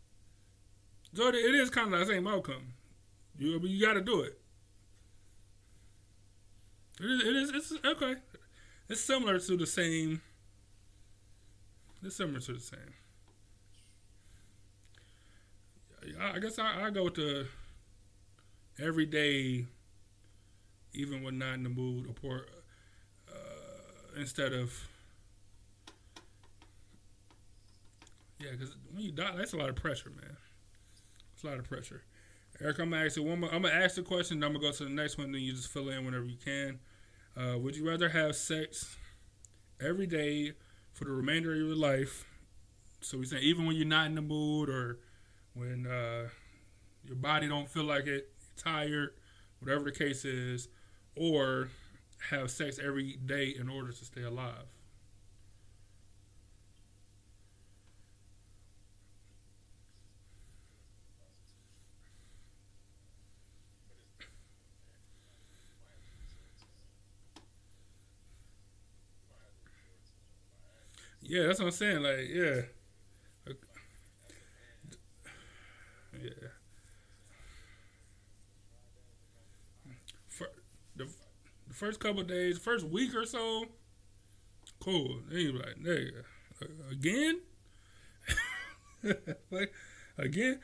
So it, is kind of the same outcome. You you got to do it. It is, it is. It's okay. It's similar to the same. It's similar to the same. I guess I, I go with the every day, even when not in the mood, or uh, instead of yeah, because when you die, that's a lot of pressure, man. It's a lot of pressure. Eric, I'm gonna ask you one more. I'm gonna ask the question. I'm gonna go to the next one. Then you just fill in whenever you can. Uh, would you rather have sex every day for the remainder of your life? So we say even when you're not in the mood or when uh, your body don't feel like it, tired, whatever the case is, or have sex every day in order to stay alive. Yeah, that's what I'm saying. Like, yeah, yeah. For the, the first couple days, first week or so, cool. Then you like, nigga, again, like again.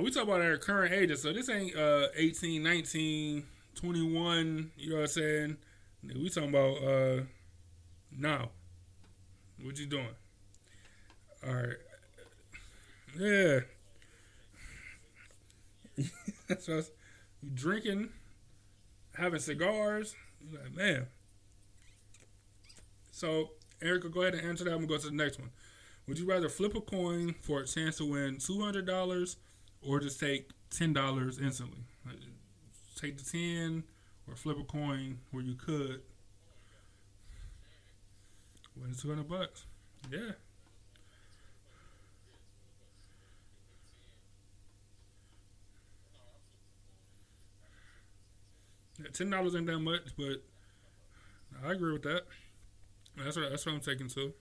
We talk about our current ages, so this ain't uh 18, 19, 21, you know what I'm saying? We talking about uh now. What you doing? All right. Yeah. That's you drinking, having cigars. Like, man. So, Erica, go ahead and answer that. I'm gonna go to the next one. Would you rather flip a coin for a chance to win two hundred dollars, or just take ten dollars instantly? take the ten, or flip a coin where you could Win two hundred bucks. Yeah. Ten dollars ain't that much, but I agree with that. That's what that's what I'm taking too.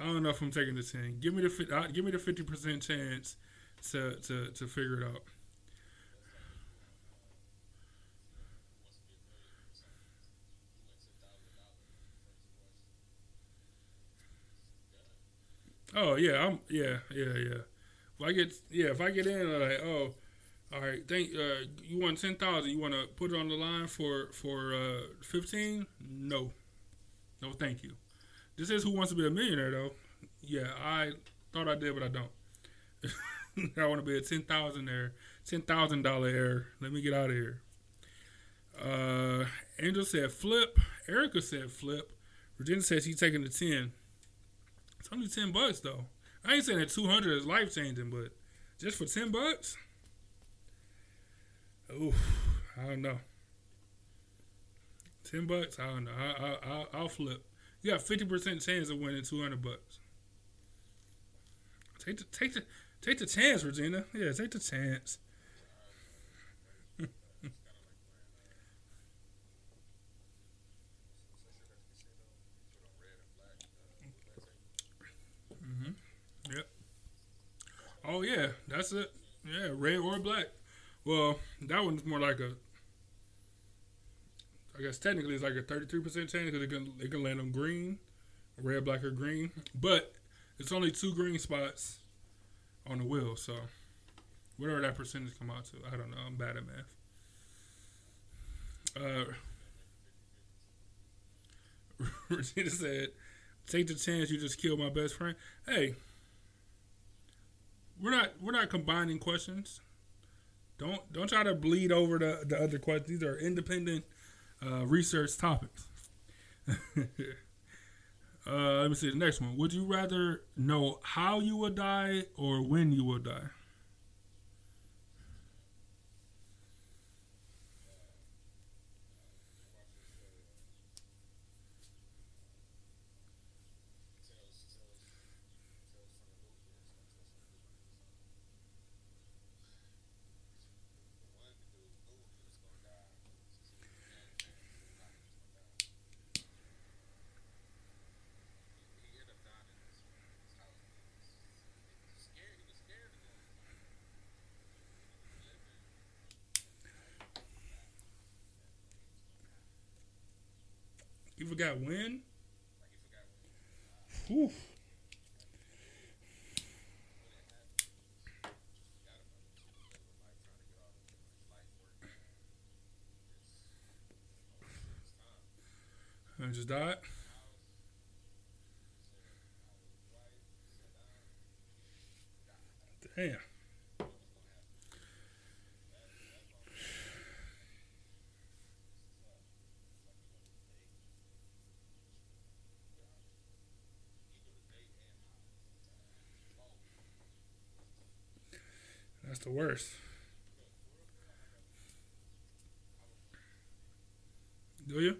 I don't know if I'm taking the ten. Give me the give me the fifty percent chance to, to to figure it out. Oh yeah, I'm yeah yeah yeah. If I get yeah, if I get in, I'm like oh, all right, thank uh, you want ten thousand. You want to put it on the line for for uh, fifteen? No, no, thank you. This is Who Wants to Be a Millionaire though. Yeah, I thought I did, but I don't. I want to be a ten thousand there, ten thousand dollar error. Let me get out of here. Uh, Angel said flip. Erica said flip. Virginia says she's taking the ten. It's only ten bucks though. I ain't saying that two hundred is life changing, but just for ten bucks, oof, I don't know. Ten bucks, I don't know. I, I, will flip. You got fifty percent chance of winning two hundred bucks. Take the take the take the chance, Regina. Yeah, take the chance. Mm-hmm. Yep. Oh yeah, that's it. Yeah, red or black. Well, that one's more like a. I guess technically it's like a thirty-three percent chance because it can it can land on green, red, black, or green. But it's only two green spots on the wheel, so whatever that percentage come out to. I don't know. I'm bad at math. Uh, Regina said, "Take the chance. You just killed my best friend." Hey, we're not we're not combining questions. Don't don't try to bleed over the the other questions. These are independent uh, research topics. Uh, let me see the next one. Would you rather know how you will die or when you will die? You forgot when? Whew. I just died. Damn. Worst. Do you?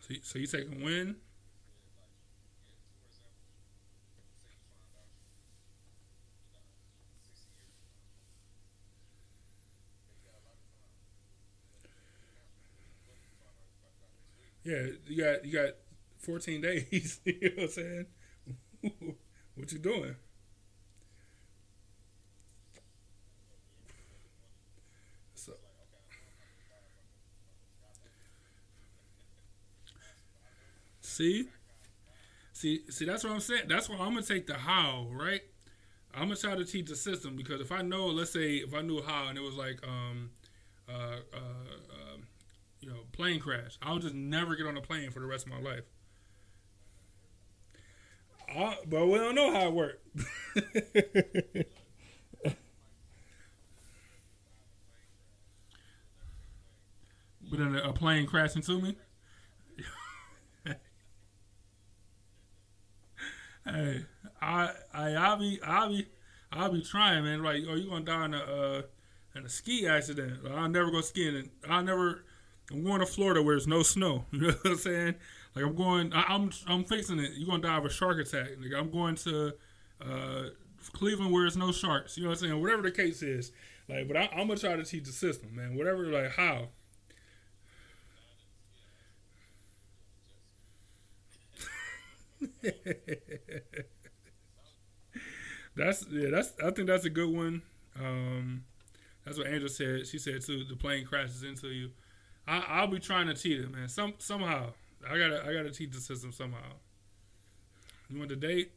So, so you take a win? Yeah, you got you got 14 days. you know what I'm saying? what you doing? So, see, see, see. That's what I'm saying. That's why I'm gonna take the how, right? I'm gonna try to teach the system because if I know, let's say, if I knew how and it was like, um, uh, uh, plane crash, I'll just never get on a plane for the rest of my life. I, but we don't know how it worked. but then a plane crashed into me. hey, I, I, I'll be, I'll be, I'll be trying, man. Like, oh, you gonna die in a, uh, in a ski accident? I'll never go skiing. I'll never. I'm going to Florida where there's no snow. You know what I'm saying? Like I'm going. I, I'm, I'm fixing it. You're gonna die of a shark attack. Like I'm going to uh, Cleveland where there's no sharks. You know what I'm saying? Whatever the case is. Like, but I, I'm gonna try to teach the system, man. Whatever, like how. that's yeah. That's I think that's a good one. Um, that's what Angel said. She said too. The plane crashes into you. I, I'll be trying to cheat it, man. Some somehow. I gotta I gotta cheat the system somehow. You want the date?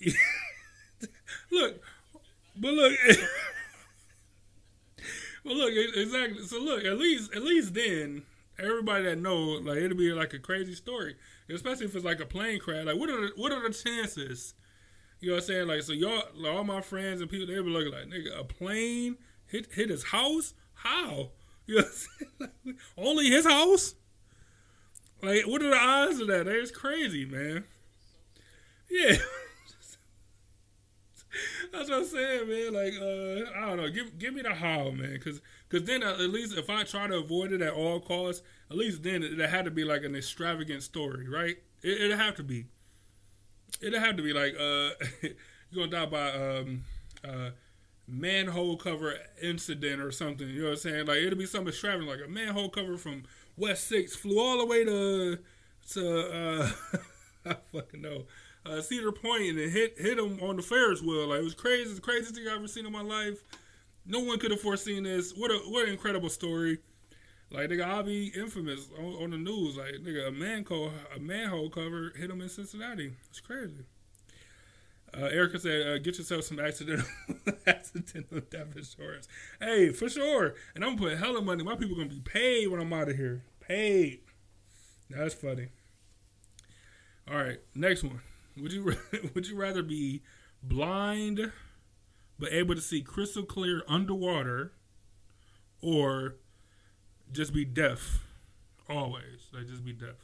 look, but look, but look exactly. So look, at least at least then everybody that know like it'll be like a crazy story, especially if it's like a plane crash. Like what are the, what are the chances? You know what I'm saying? Like so, y'all, like, all my friends and people, they be looking like nigga, a plane hit hit his house. How? You know what I'm saying? Like, only his house? Like, what are the odds of that? That's crazy, man. Yeah. That's what I'm saying, man. Like, uh, I don't know. Give give me the how, man. Because cause then at least if I try to avoid it at all costs, at least then it, it had to be like an extravagant story, right? It, it'd have to be. It'd have to be like, uh, you're gonna die by um, uh, manhole cover incident or something. You know what I'm saying? Like it'll be something extravagant, like a manhole cover from West Six flew all the way to to uh, I fucking know. uh, Cedar Point and it hit hit him on the Ferris wheel. Like it was crazy, the craziest thing I've ever seen in my life. No one could have foreseen this. What a what an incredible story. Like nigga, I'll be infamous on, on the news. Like nigga, a manhole a manhole cover hit him in Cincinnati. It's crazy. Uh, Erica said, uh, "Get yourself some accidental accidental death insurance." Hey, for sure. And I'm gonna put hella money. My people gonna be paid when I'm out of here. Paid. That's funny. All right, next one. Would you would you rather be blind but able to see crystal clear underwater, or just be deaf always? Like just be deaf.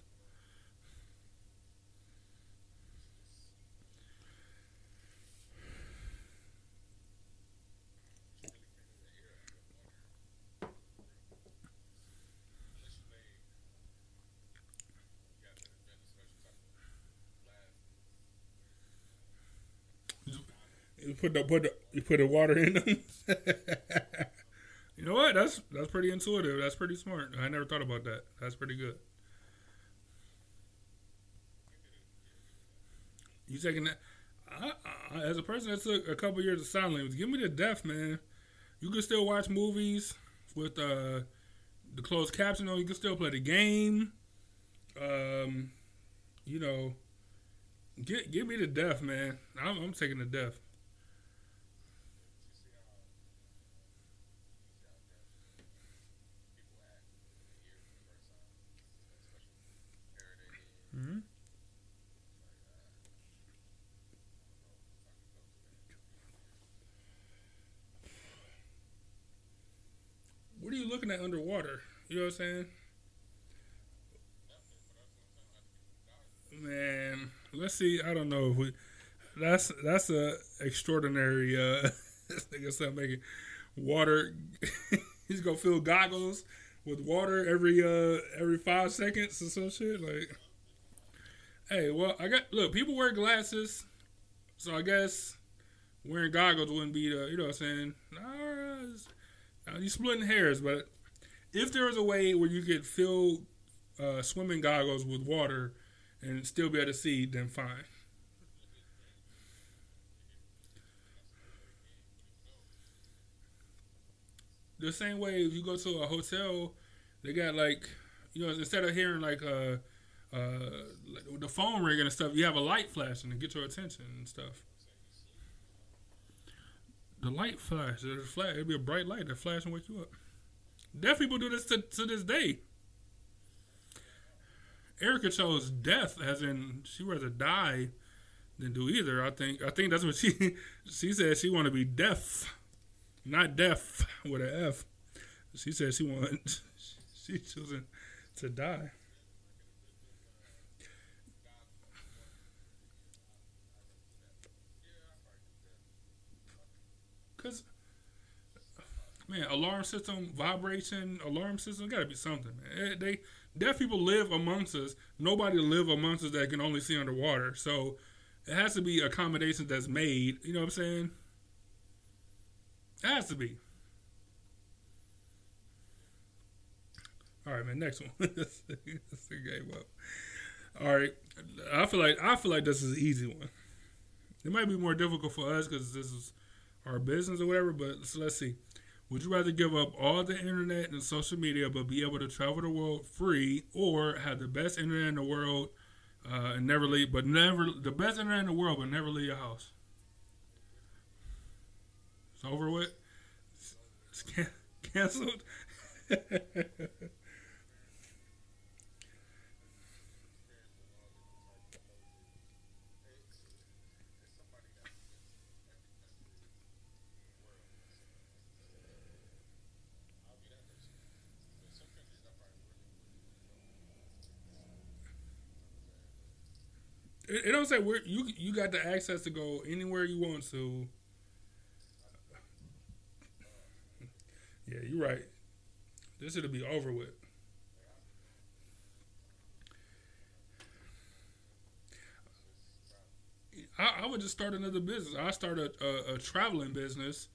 You put the put the, you put the water in them. you know what? That's that's pretty intuitive. That's pretty smart. I never thought about that. That's pretty good. You taking that? I, I, as a person that took a couple years of sign language, give me the deaf, man. You can still watch movies with uh, the closed caption on. You can still play the game. Um, you know, get give me the deaf, man. I'm, I'm taking the deaf. Mm-hmm. What are you looking at underwater? You know what I'm saying? Man, let's see. I don't know we. That's that's a extraordinary. Uh, nigga start making water. He's gonna fill goggles with water every uh every five seconds or some shit like. Hey, well, I got look. People wear glasses, so I guess wearing goggles wouldn't be the you know what I'm saying. Nah, you splitting hairs, but if there was a way where you could fill uh, swimming goggles with water and still be able to see, then fine. The same way if you go to a hotel, they got like you know instead of hearing like uh uh, the phone ringing and stuff, you have a light flashing to get your attention and stuff. The light flash, flash. It'll be a bright light that flash and wake you up. Deaf people do this to, to this day. Erica chose death, as in she rather die than do either. I think. I think that's what she she said. She want to be deaf, not deaf with an F. She said she want she choosing to die. Cause man, alarm system, vibration, alarm system, got to be something. Man. Eh, they deaf people live amongst us. Nobody live amongst us that can only see underwater. So it has to be accommodations that's made. You know what I'm saying? It has to be. All right, man. Next one. The game up. All right, I feel like I feel like this is an easy one. It might be more difficult for us because this is our business or whatever. But so let's see. Would you rather give up all the internet and social media but be able to travel the world free, or have the best internet in the world uh, and never leave, but never the best internet in the world but never leave your house? It's over with. It's can- canceled. It, it don't say where you you got the access to go anywhere you want to. Yeah, you're right. This should be over with. I, I would just start another business. I start a, a, a traveling business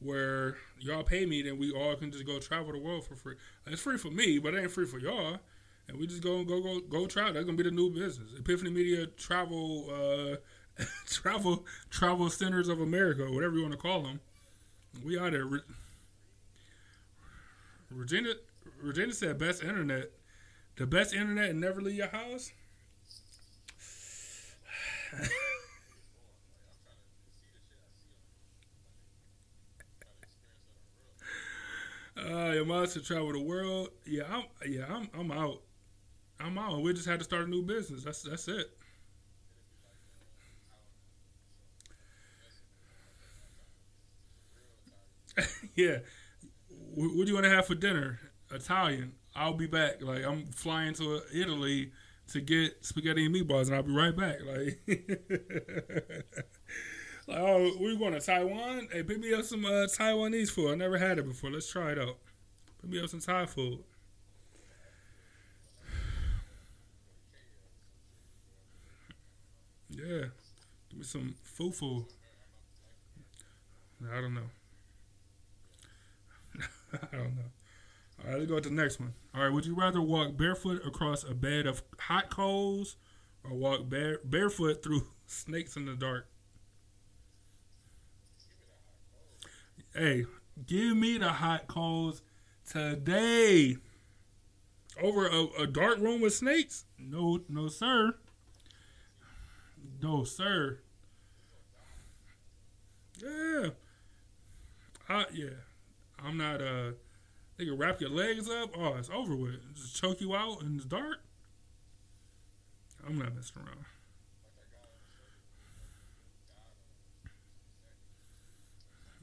where y'all pay me, then we all can just go travel the world for free. It's free for me, but it ain't free for y'all. And we just go go go go try. That's gonna be the new business. Epiffany Media Travel uh, Travel Travel Centers of America, whatever you want to call them. We out there. Re- Regina Regina said best internet. The best internet and never leave your house. Uh, your mom to travel the world. Yeah, I'm. Yeah, I'm. I'm out. I'm out. We just had to start a new business. That's that's it. yeah. What, do you want to have for dinner? Italian. I'll be back. Like I'm flying to Italy to get spaghetti and meatballs, and I'll be right back. Like, like oh, we going to Taiwan? Hey, pick me up some uh, Taiwanese food. I never had it before. Let's try it out. Pick me up some Thai food. Yeah, give me some fufu. I don't know. I don't know. All right, let's go to the next one. All right, would you rather walk barefoot across a bed of hot coals or walk bare, barefoot through snakes in the dark? Hey, give me the hot coals today. Over a, a dark room with snakes? No, no, sir. No, sir. Yeah. I, yeah. I'm not, uh, they can wrap your legs up. Oh, it's over with. Just choke you out in the dark. I'm not messing around.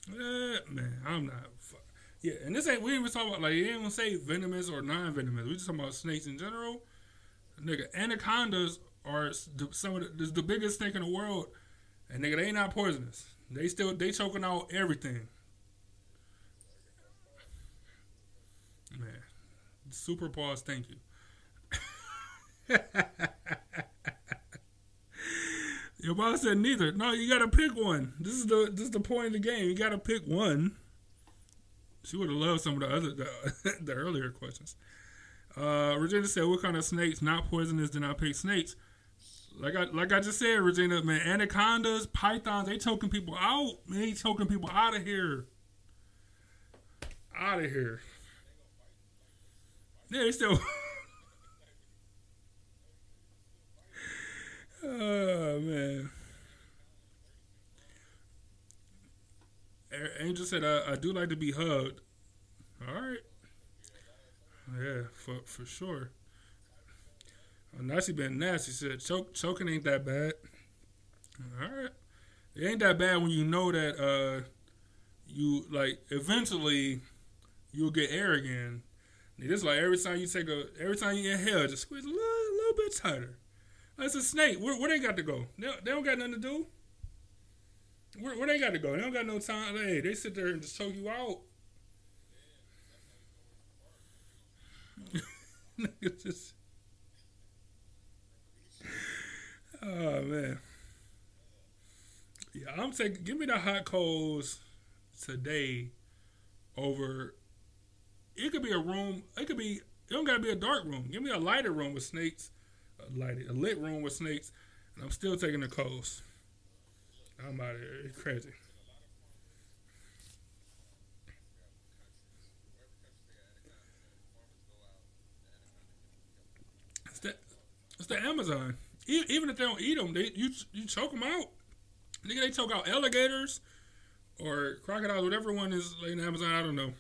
Yeah, man, I'm not. Yeah, and this ain't we even talking about like you ain't gonna say venomous or non-venomous. We just talking about snakes in general. Nigga, anacondas are some of the, the biggest snake in the world, and nigga, they not poisonous. They still they choking out everything. Man, super pause. Thank you. Your boss said neither. No, you gotta pick one. This is the this is the point of the game. You gotta pick one. She would have loved some of the other the, the earlier questions. Uh, Regina said, "What kind of snakes? Not poisonous. Did not pick snakes. Like I like I just said, Regina, man, anacondas, pythons, they choking people out. Man, they choking people out of here. Out of here. Yeah, they still." Oh man. Angel said, I, I do like to be hugged. All right. Yeah, for for sure. Now been nasty. Said, Choke, choking ain't that bad. All right. It ain't that bad when you know that uh you like eventually you'll get air again. It's like every time you take a every time you inhale, just squeeze a little, little bit tighter. That's a snake. Where, where they got to go? They, they don't got nothing to do. Where, where they got to go? They don't got no time. Hey, they sit there and just choke you out. just, oh man. Yeah, I'm taking. Give me the hot coals today over. It could be a room. It could be. It don't gotta be a dark room. Give me a lighter room with snakes a lighted, a lit room with snakes, and I'm still taking the coals. I'm out of here. Crazy. It's the Amazon. Even if they don't eat them, they you you choke them out. Nigga, they choke out alligators or crocodiles, whatever one is in Amazon. I don't know.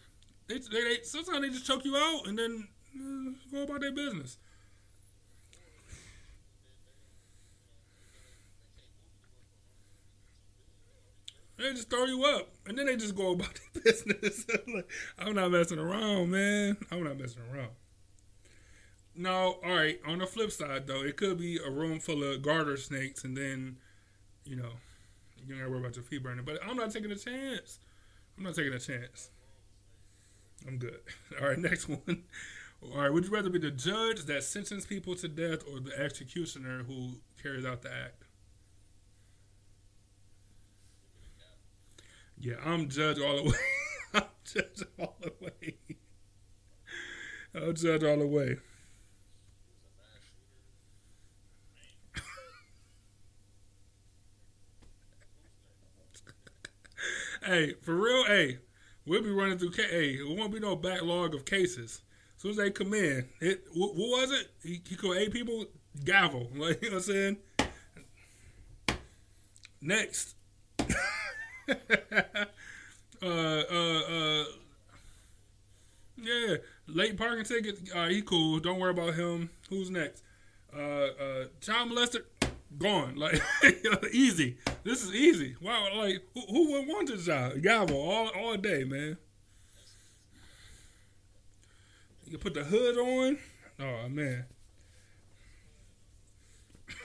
They, they, they sometimes they just choke you out and then uh, go about their business. They just throw you up, and then they just go about their business. I'm not messing around, man. I'm not messing around. No, all right. On the flip side, though, it could be a room full of garter snakes, and then, you know, you don't gotta worry about your feet burning. But I'm not taking a chance. I'm not taking a chance. I'm good. All right, next one. All right, would you rather be the judge that sentenced people to death or the executioner who carries out the act? Yeah, I'm judge all the way. I'm judge all the way. I'm judge all the way. Hey, for real, hey, we'll be running through. Hey, it won't be no backlog of cases. As soon as they come in, it what, what was it? He, called eight people gavel. Like you know what I'm saying. Next. uh, uh, uh, yeah, late parking ticket. Uh, he cool. Don't worry about him. Who's next? Uh, uh, child molester, gone. Like easy. This is easy. Wow, like who, who would want this job? Gavel all all day, man. You can put the hood on. Oh man.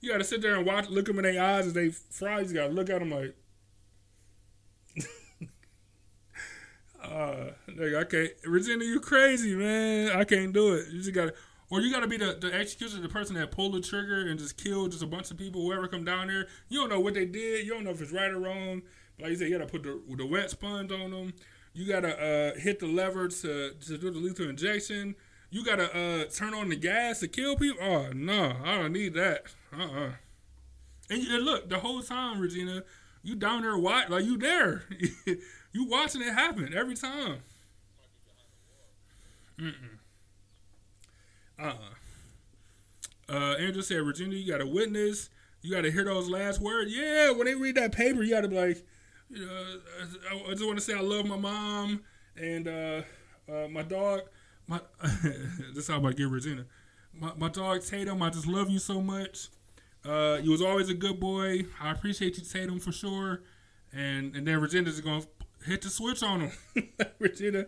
You gotta sit there and watch, look them in their eyes as they fry. You gotta look at them like, uh, nigga, I can't. Regina, you crazy, man. I can't do it. You just gotta, or you gotta be the, the executioner, the person that pulled the trigger and just killed just a bunch of people, whoever come down there. You don't know what they did. You don't know if it's right or wrong. Like you said, you gotta put the, the wet sponge on them. You gotta uh, hit the lever to, to do the lethal injection. You gotta uh, turn on the gas to kill people. Oh no, I don't need that. Uh uh And, and look, the whole time, Regina, you down there watch like you there. you watching it happen every time. Mm uh uh. Andrew said, Regina, you got to witness. You got to hear those last words. Yeah, when they read that paper, you got to be like, you know, I just want to say I love my mom and uh, uh, my dog. My this is how to get Regina. My, my dog Tatum, I just love you so much. Uh, you was always a good boy. I appreciate you, Tatum, for sure. And and then Regina's gonna hit the switch on him. Regina.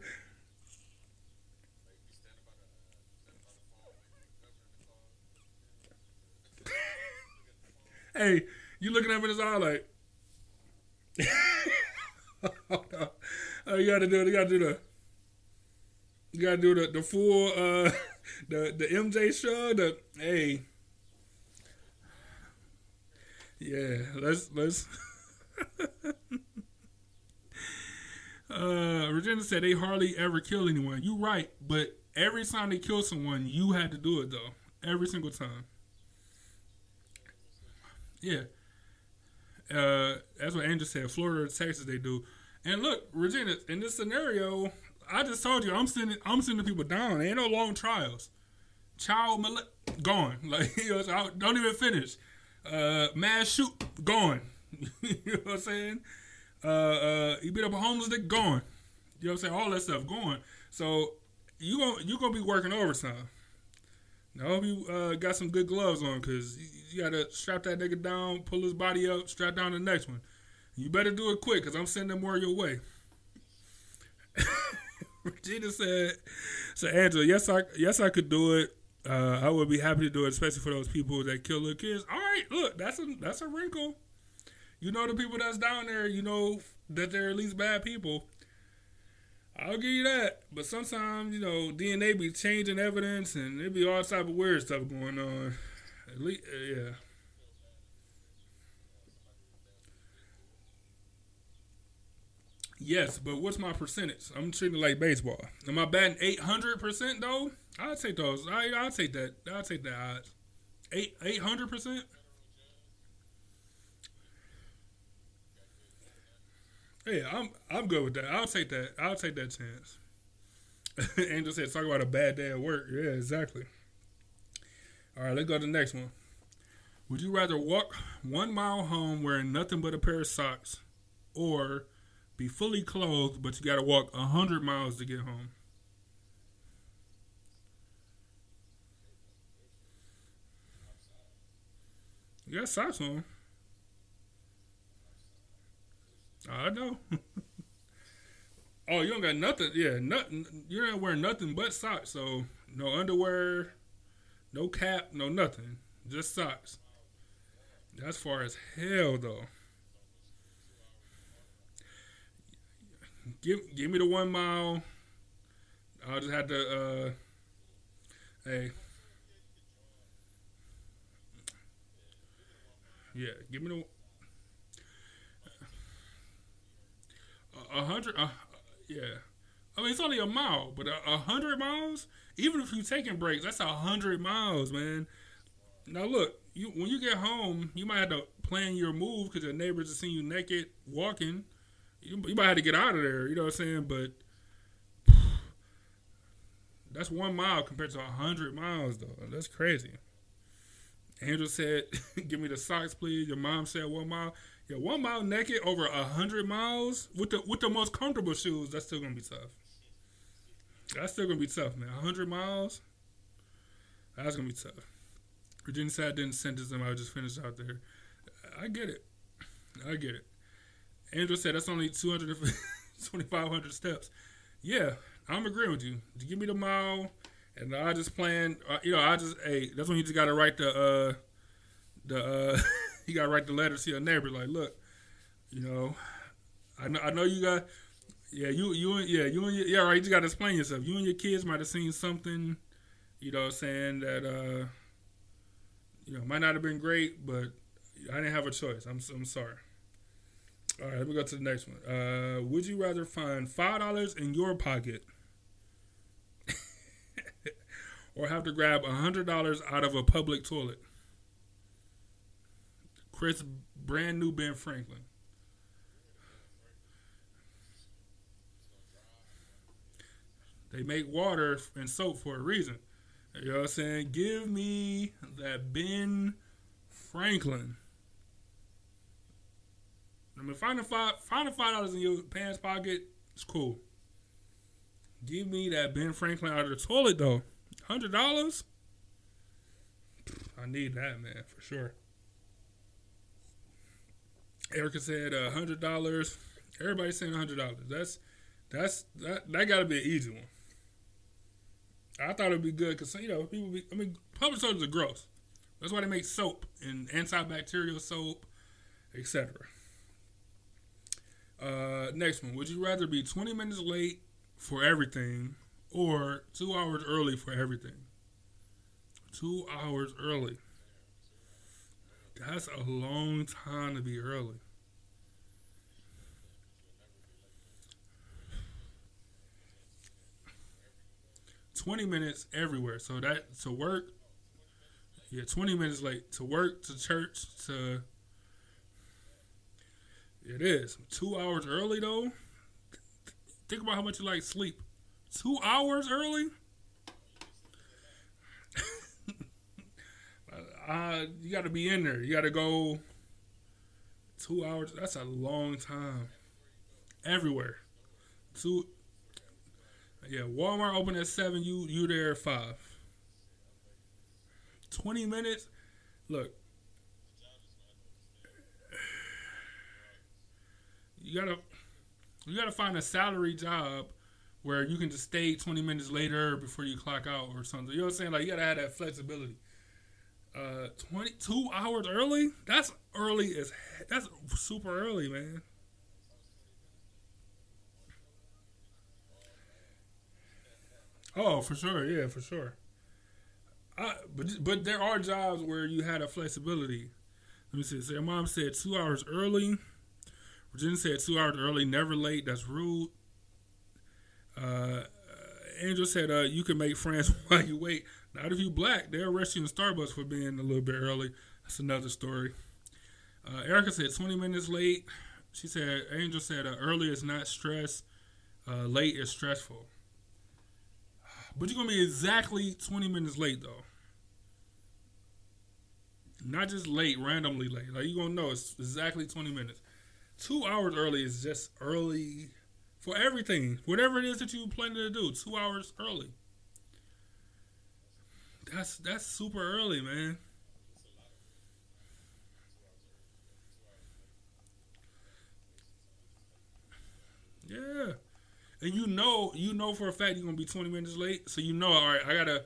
Hey, you looking him in his eye like. oh, you gotta do it. You gotta do the. You gotta do the the full uh the the MJ show. The hey. Yeah, let's let's. uh, Regina said they hardly ever kill anyone. You right, but every time they kill someone, you had to do it though. Every single time. Yeah. Uh, that's what Andrew said. Florida, Texas, they do. And look, Regina, in this scenario, I just told you, I'm sending, I'm sending people down. There ain't no long trials. Child mole- gone. Like you know, don't even finish. Uh, mass shoot gone. you know what I'm saying? Uh, uh, you beat up a homeless nigga gone. You know what I'm saying? All that stuff gone. So you gonna you gonna be working overtime. I hope you uh, got some good gloves on because you, got to strap that nigga down, pull his body up, strap down the next one. You better do it quick because I'm sending more your way. Regina said, "So Angela, yes, I yes I could do it. Uh, I would be happy to do it, especially for those people that kill little kids. All right, look, that's a that's a wrinkle. You know the people that's down there. You know that they're at least bad people. I'll give you that. But sometimes, you know, DNA be changing evidence and it be all type of weird stuff going on. At least, uh, yeah. Yes, but what's my percentage? I'm treating like baseball. Am I batting 800 percent though? I'll take those. I I'll take that. I'll take that odds. Eight eight hundred percent. Yeah, I'm I'm good with that. I'll take that. I'll take that chance. Angel said, "Talk about a bad day at work." Yeah, exactly. All right, let's go to the next one. Would you rather walk one mile home wearing nothing but a pair of socks, or be fully clothed but you got to walk a hundred miles to get home? You got socks on. I know. oh, you don't got nothing. Yeah, nothing. You're not wearing nothing but socks. So no underwear, no cap, no nothing. Just socks. That's far as hell, though. Give give me the one mile. I'll just have to. Uh, hey. Yeah, give me the a hundred. Uh, yeah, I mean it's only a mile, but a, a hundred miles. Even if you're taking breaks, that's a hundred miles, man. Now look, you when you get home, you might have to plan your move because your neighbors are seeing you naked walking. you, you might have to get out of there. You know what I'm saying? But that's one mile compared to a hundred miles, though. That's crazy. Angel said, "Give me the socks, please." Your mom said, "One mile." Yeah, one mile naked over a hundred miles with the with the most comfortable shoes. That's still gonna be tough. That's still gonna be tough, man. hundred miles. That's gonna be tough. Virginia said I didn't sentence them. I just finished out there. I get it. I get it. Andrew said that's only 200, 2,500 steps. Yeah, I'm agreeing with you. Give me the mile, and I just plan. Uh, you know, I just hey, that's when you just gotta write the uh, the uh, you gotta write the letter to your neighbor. Like, look, you know, I know I know you got. Yeah, you you yeah you and your, yeah right. You just gotta explain yourself. You and your kids might have seen something, you know, saying that uh, you know might not have been great, but I didn't have a choice. I'm I'm sorry. All right, let me go to the next one. Uh, would you rather find five dollars in your pocket, or have to grab a hundred dollars out of a public toilet? Chris, brand new Ben Franklin. They make water and soap for a reason. You know what I'm saying? Give me that Ben Franklin. I mean, finding five, finding five dollars in your pants pocket is cool. Give me that Ben Franklin out of the toilet though. Hundred dollars. I need that man for sure. Erica said a hundred dollars. Everybody's saying a hundred dollars. That's that's that that got to be an easy one. I thought it'd be good because you know people be. I mean, public toilets are gross. That's why they make soap and antibacterial soap, etc. Uh, next one. Would you rather be 20 minutes late for everything or two hours early for everything? Two hours early. That's a long time to be early. Twenty minutes everywhere. So that to work, yeah, twenty minutes late to work, to church, to it is two hours early though. Think about how much you like sleep. Two hours early. Uh, you got to be in there. You got to go. Two hours. That's a long time. Everywhere. Two. Yeah, Walmart open at seven. You you there at five. Twenty minutes. Look, you gotta you gotta find a salary job where you can just stay 20 minutes later before you clock out or something. You know what I'm saying? Like you gotta have that flexibility. Uh, 22 hours early? That's early as that's super early, man. Oh, for sure, yeah, for sure. I, but but there are jobs where you had a flexibility. Let me see. So your mom said two hours early. Virginia said two hours early, never late. That's rude. Uh, Angel said uh, you can make friends while you wait. Not if you black. They'll arrest you in Starbucks for being a little bit early. That's another story. Uh, Erica said 20 minutes late. She said Angel said uh, early is not stress. Uh, late is stressful. But you're gonna be exactly 20 minutes late though. Not just late, randomly late. Like you're gonna know it's exactly 20 minutes two hours early is just early for everything. Whatever it is that you plan to do, two hours early. That's that's super early, man. Yeah. And you know you know for a fact you're gonna be twenty minutes late. So you know, all right, I gotta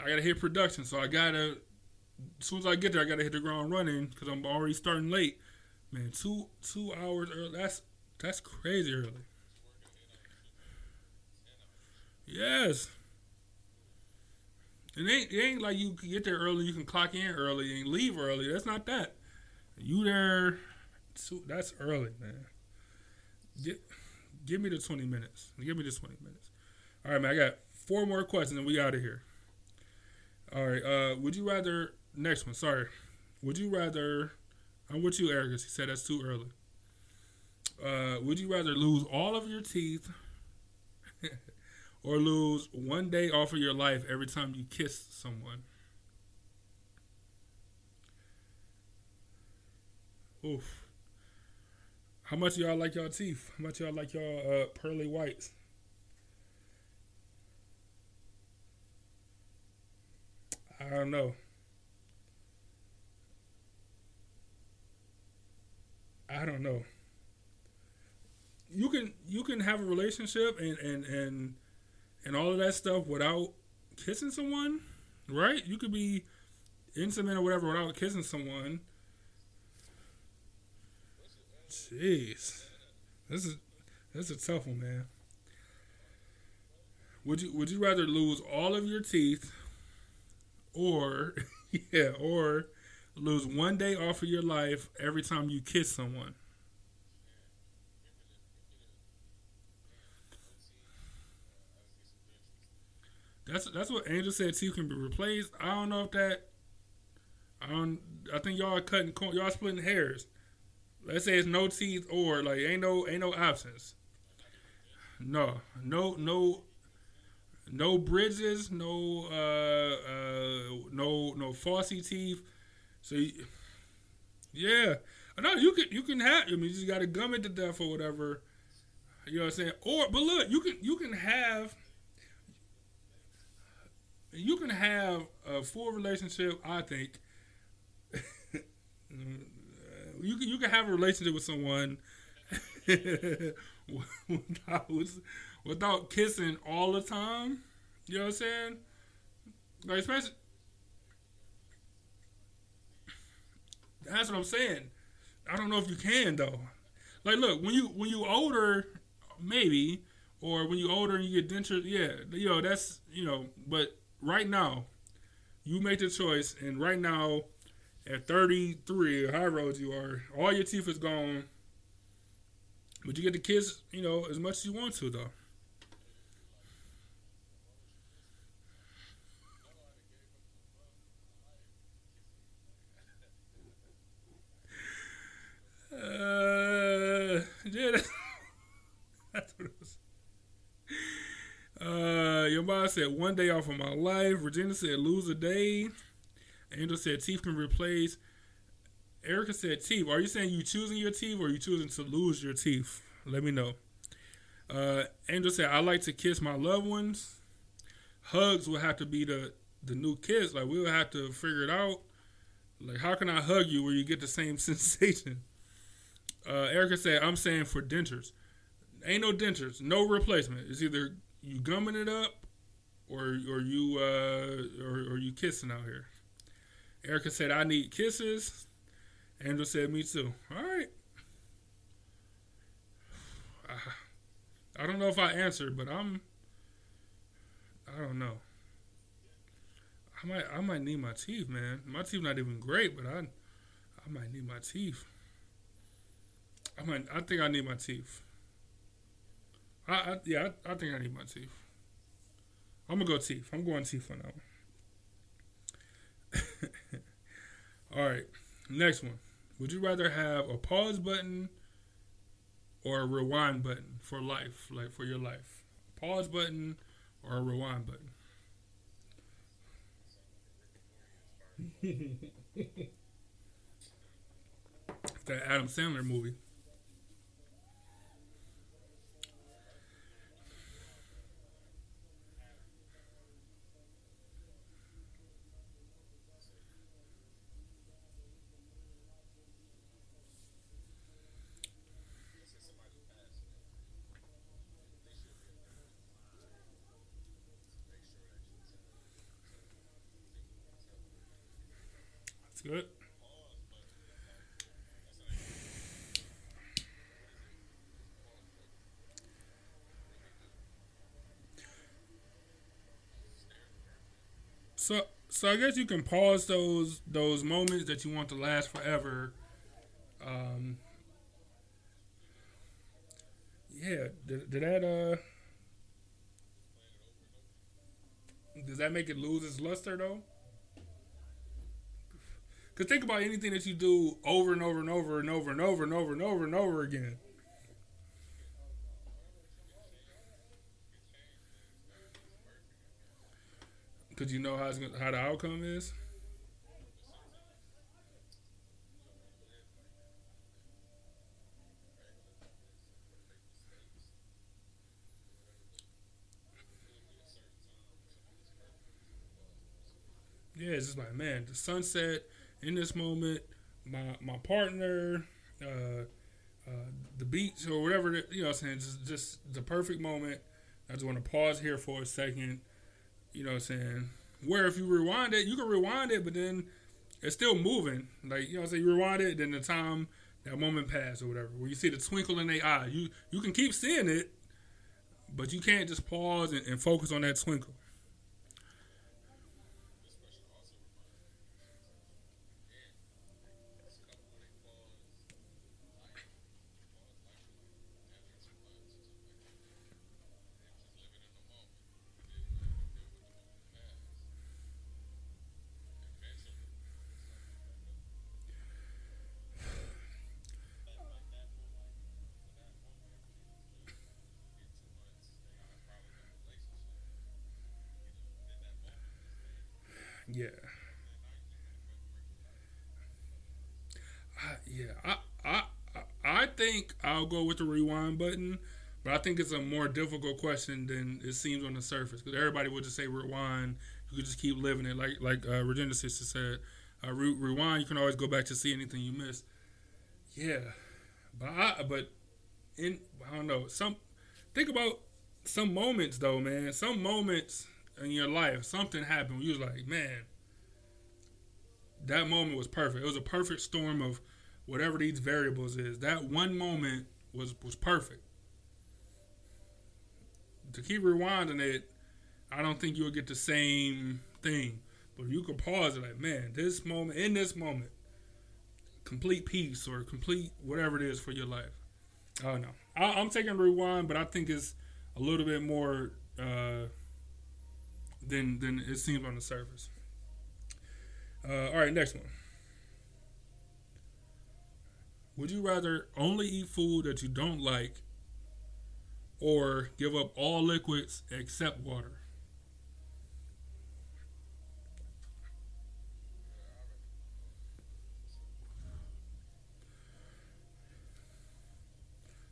I gotta hit production. So I gotta as soon as I get there I gotta hit the ground running because I'm already starting late. Man, two two hours early. That's that's crazy early. Yes. It ain't, it ain't like you get there early, you can clock in early and leave early. That's not that. You there, that's early, man. Get, give me the 20 minutes. Give me the 20 minutes. All right, man, I got four more questions and we out of here. All right, uh, would you rather, next one, sorry. Would you rather I'm with you, Eric. He said that's too early. Uh, would you rather lose all of your teeth or lose one day off of your life every time you kiss someone? Oof. How much y'all like y'all teeth? How much y'all like y'all uh, pearly whites? I don't know. I don't know. You can you can have a relationship and and and and all of that stuff without kissing someone, right? You could be intimate or whatever without kissing someone. Jeez, this is this is a tough one, man. Would you would you rather lose all of your teeth, or yeah, or lose one day off of your life every time you kiss someone? That's that's what Angel said. Teeth can be replaced. I don't know if that. I don't. I think y'all are cutting. Y'all splitting hairs. Let's say it's no teeth or like ain't no ain't no options. No, no, no, no bridges, no, uh, uh, no, no falsy teeth. So, you, yeah, no, you can you can have. I mean, you just got to gum it to death or whatever. You know what I'm saying? Or, but look, you can you can have you can have a full relationship. I think you can you can have a relationship with someone without without kissing all the time. You know what I'm saying? Like especially that's what I'm saying. I don't know if you can though. Like, look when you when you older, maybe, or when you older and you get dentures, yeah, you know that's you know. But right now, you make the choice, and right now at 33 or however old you are, all your teeth is gone. But you get to kiss, you know, as much as you want to, though. Uh, yeah, that's. Uh, your mom said one day off of my life. Virginia said lose a day. Angel said teeth can replace. Erica said teeth. Are you saying you choosing your teeth or you choosing to lose your teeth? Let me know. Uh, Angel said I like to kiss my loved ones. Hugs will have to be the the new kiss. Like we'll have to figure it out. Like how can I hug you where you get the same sensation? Uh, Erica said I'm saying for dentures. Ain't no dentures, no replacement. It's either you gumming it up or or you uh, or, or you kissing out here. Erica said, I need kisses. Angel said, Me too. All right. I don't know if I answered, but I'm. I don't know. I might. I might need my teeth, man. My teeth not even great, but I. I might need my teeth. I might. I think I need my teeth. I, I yeah. I, I think I need my teeth. I'm gonna go teeth. I'm going teeth for now. All right, next one. Would you rather have a pause button or a rewind button for life, like for your life? Pause button or a rewind button? that Adam Sandler movie. good. So, so I guess you can pause those those moments that you want to last forever. Um, yeah, did, did that uh, does that make it lose its luster though? Because think about anything that you do over and over and over and over and over and over and over and over again. Because you know how gonna, how the outcome is. Yeah, it's just like man, the sunset in this moment, my my partner, uh, uh, the beach or whatever. You know, what I'm saying just just the perfect moment. I just want to pause here for a second. You know, what I'm saying where if you rewind it, you can rewind it, but then it's still moving. Like you know, what I'm saying you rewind it, then the time that moment passed or whatever. Where you see the twinkle in their eye, you you can keep seeing it, but you can't just pause and, and focus on that twinkle. Yeah. I, yeah, I, I I think I'll go with the rewind button, but I think it's a more difficult question than it seems on the surface because everybody would just say rewind. You could just keep living it, like like uh, Regina sister said. Uh, re- rewind, you can always go back to see anything you missed. Yeah, but I but in I don't know some think about some moments though, man. Some moments in your life, something happened you was like, man, that moment was perfect. It was a perfect storm of whatever these variables is. That one moment was was perfect. To keep rewinding it, I don't think you'll get the same thing. But you can pause it like, man, this moment, in this moment, complete peace or complete whatever it is for your life. I don't know. I, am taking rewind, but I think it's a little bit more uh, than than it seems on the surface. Uh, all right, next one. Would you rather only eat food that you don't like or give up all liquids except water?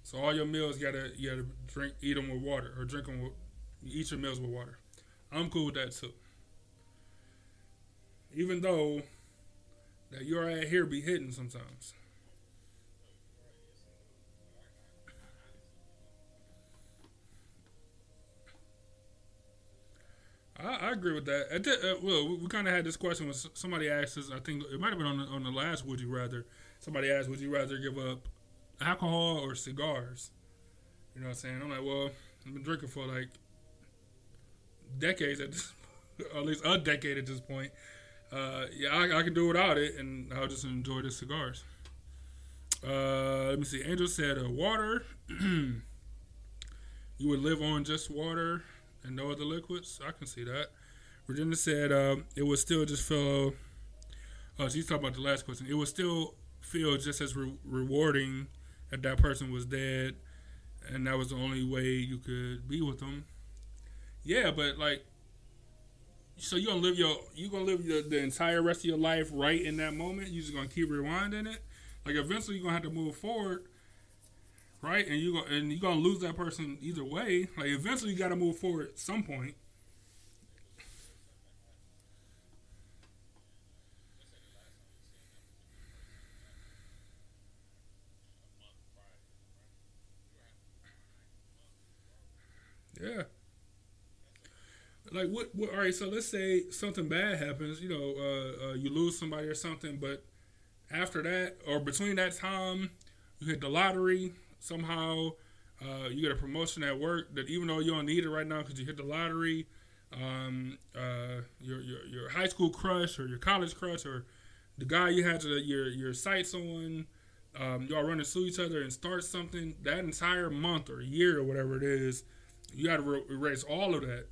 So all your meals you gotta you gotta drink eat them with water or drink them with eat your meals with water. I'm cool with that too. Even though that your ad here be hitting sometimes. I, I agree with that. uh, well, we, we kind of had this question when somebody asked us. I think it might have been on the, on the last. Would you rather? Somebody asked, "Would you rather give up alcohol or cigars?" You know what I'm saying? I'm like, well, I've been drinking for like decades at this, at least a decade at this point. Uh, yeah, I, I can do without it, and I'll just enjoy the cigars. Uh, let me see. Angel said, uh, "Water. you would live on just water and no other liquids. I can see that." Virginia said, uh, "It would still just feel." Oh, she's talking about the last question. It would still feel just as re- rewarding that that person was dead, and that was the only way you could be with them. Yeah, but like, so you gonna live your you gonna live your, the entire rest of your life right in that moment. You just gonna keep rewinding it. Like eventually you're gonna have to move forward, right? And you go and you're gonna lose that person either way. Like eventually you got to move forward at some point. Yeah like what, what? All right, so let's say something bad happens. You know, uh, uh, you lose somebody or something, but after that or between that time, you hit the lottery somehow. Uh, you get a promotion at work that even though you don't need it right now because you hit the lottery, um, uh, your, your your high school crush or your college crush or the guy you had to, your your sights on, um, y'all run into each other and start something. That entire month or year or whatever it is, you got to re- erase all of that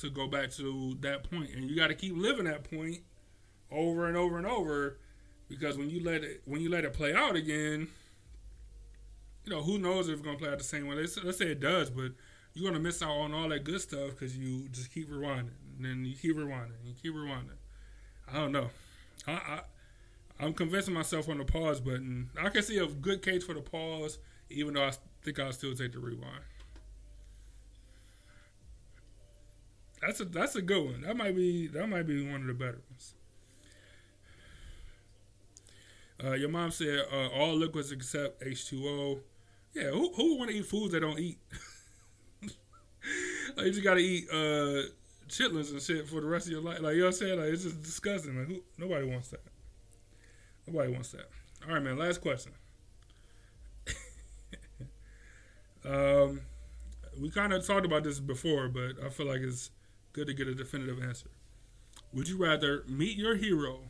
to go back to that point, and you got to keep living that point over and over and over because when you let it when you let it play out again, you know who knows if it's gonna play out the same way. Let's, let's say it does, but you're gonna miss out on all that good stuff because you just keep rewinding. and then you keep rewinding, and you keep rewinding. I don't know. I, I I'm convincing myself on the pause button. I can see a good case for the pause, even though I think I'll still take the rewind. That's a that's a good one. That might be that might be one of the better ones. Uh, your mom said uh, all liquids except H2O. Yeah, who who want to eat foods they don't eat? like, you just gotta eat uh, chitlins and shit for the rest of your life. Like you know what I'm saying? Like it's just disgusting. Like who, nobody wants that. Nobody wants that. All right, man. Last question. um, we kind of talked about this before, but I feel like it's good to get a definitive answer. Would you rather meet your hero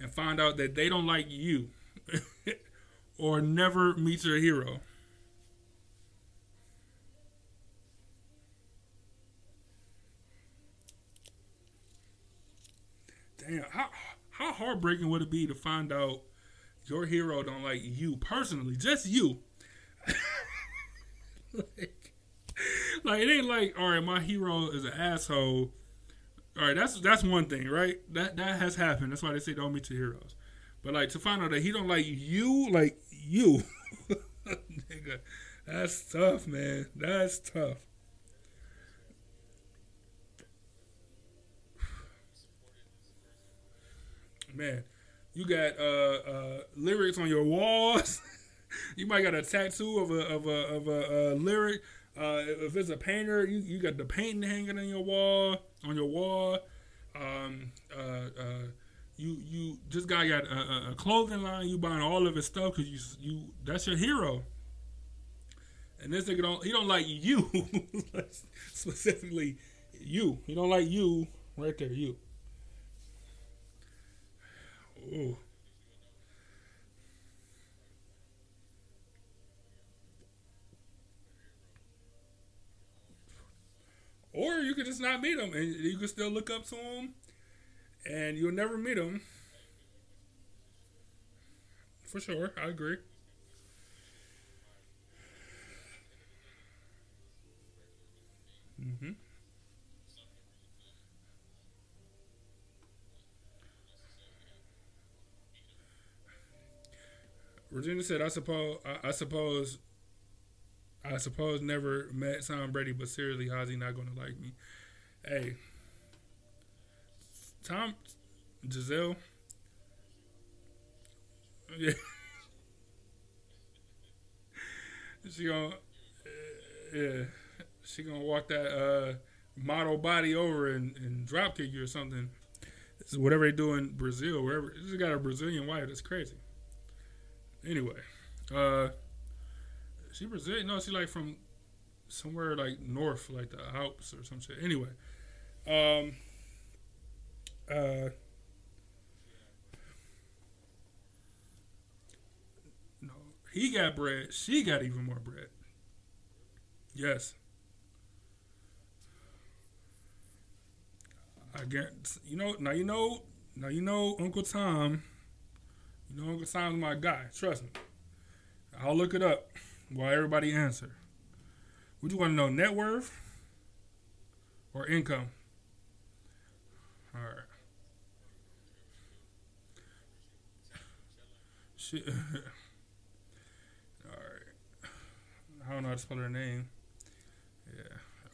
and find out that they don't like you, or never meets your hero? Damn, how how heartbreaking would it be to find out your hero don't like you personally, just you? like, like it ain't like all right, my hero is an asshole. All right, that's that's one thing, right? That that has happened. That's why they say don't meet your heroes. But like to find out that he don't like you, like you, nigga, that's tough, man. That's tough. Man, you got uh, uh, lyrics on your walls. you might got a tattoo of a of a of a, uh, lyric. Uh, if it's a painter, you, you got the painting hanging on your wall on your wall. Um, uh, uh, you you just guy got a, a, clothing line. You buying all of his stuff because you you that's your hero. And this nigga don't he don't like you specifically you. He don't like you right there. You. Ooh. Or you could just not meet him and you could still look up to him and you'll never meet him. For sure, I agree. Mm-hmm. Regina said, "I suppose, I, I, suppose, I suppose, never met Tom Brady, but seriously, how's he not going to like me?" Hey, Tom, Gisele, yeah, she gonna, yeah, she gonna walk that uh, model body over and, and drop kick you or something. Whatever they do in Brazil, wherever. This got a Brazilian wife. That's crazy. Anyway, uh, she Brazilian? No, she like from somewhere like north, like the Alps or some shit. Anyway, um, uh, no, he got bread. She got even more bread. Yes. I get you know now you know now you know Uncle Tom you know Uncle Tom's my guy. Trust me. I'll look it up while everybody answer. Would you want to know net worth or income? All right. She, all right. I don't know how to spell her name. Yeah.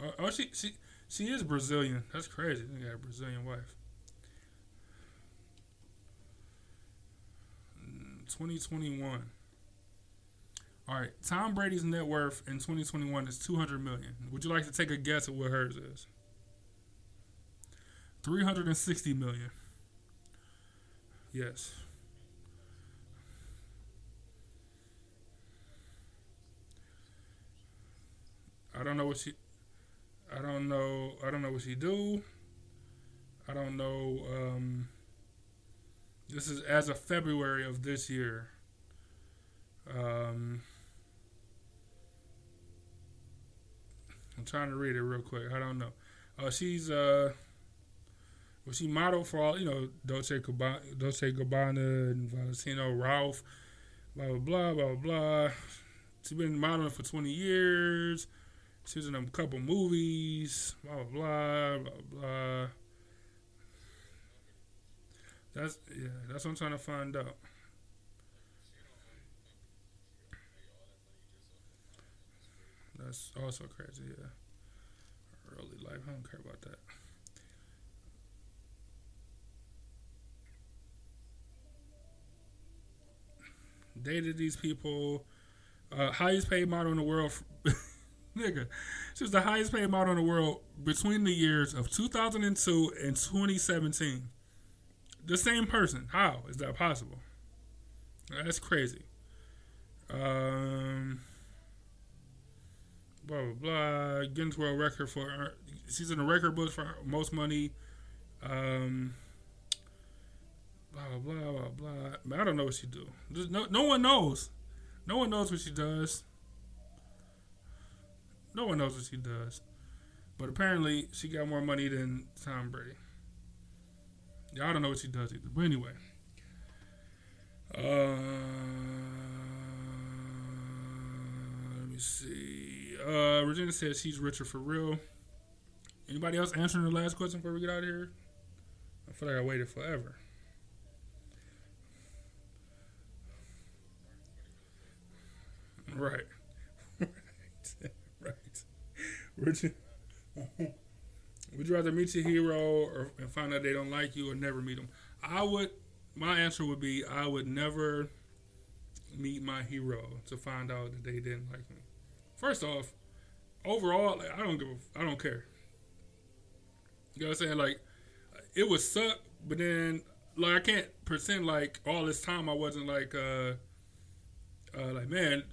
Oh, oh she she she is Brazilian. That's crazy. They got a Brazilian wife. Mm, 2021. All right, Tom Brady's net worth in 2021 is 200 million. Would you like to take a guess at what hers is? 360 million. Yes. I don't know what she I don't know I don't know what she do. I don't know um this is as of February of this year. Um, I'm trying to read it real quick. I don't know. Uh, she's uh, well, she modeled for all you know Dolce Gabbana, Dolce Gabbana and Valentino Ralph, blah blah blah blah blah. She's been modeling for 20 years. She's in a couple movies. Blah blah blah blah. blah. That's yeah. That's what I'm trying to find out. That's also crazy. Yeah. Early life. I don't care about that. Dated these people. Uh, highest paid model in the world. Nigga. She was the highest paid model in the world between the years of 2002 and 2017. The same person. How is that possible? That's crazy. Um, blah blah blah. Guinness World Record for she's in the record books for most money. Um, blah blah blah blah I don't know what she do. No no one knows. No one knows what she does. No one knows what she does. But apparently, she got more money than Tom Brady. I don't know what she does either. But anyway. Uh, let me see. Uh, Regina says she's richer for real. Anybody else answering the last question before we get out of here? I feel like I waited forever. Right. right. Richard. Would you rather meet your hero or and find out they don't like you or never meet them? I would. My answer would be I would never meet my hero to find out that they didn't like me. First off, overall, like, I don't give. A, I don't care. You know what I'm saying? Like, it would suck, but then like I can't pretend like all this time I wasn't like, uh, uh like man,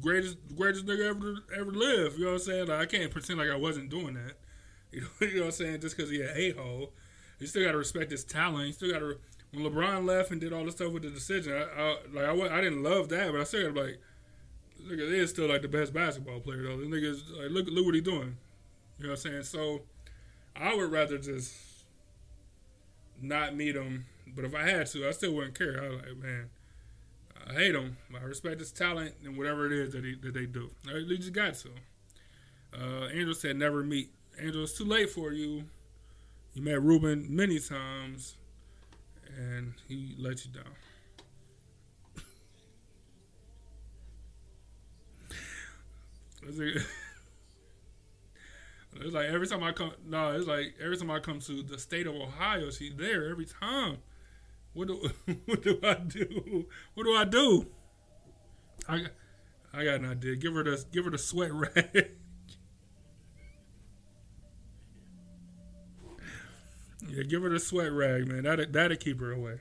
greatest greatest nigga ever ever lived. You know what I'm saying? Like I can't pretend like I wasn't doing that. You know, you know what I'm saying? Just because he a a hole, you still got to respect his talent. You still got to. When LeBron left and did all the stuff with the decision, I, I like I, I didn't love that, but I still got like, look, it is still like the best basketball player though. The niggas like look look what he doing. You know what I'm saying? So I would rather just not meet him. But if I had to, I still wouldn't care. I was like, man, I hate him. I respect his talent and whatever it is that he, that they do. They just got to. Uh, Angel said never meet. Angel, it's too late for you. You met Ruben many times, and he let you down. It's like every time I come, no, it's like every time I come to the state of Ohio, she's there every time. What do what do I do? What do I do? I I got an idea. Give her the give her the sweat rag. yeah, give her the sweat rag, man. That that'll keep her away.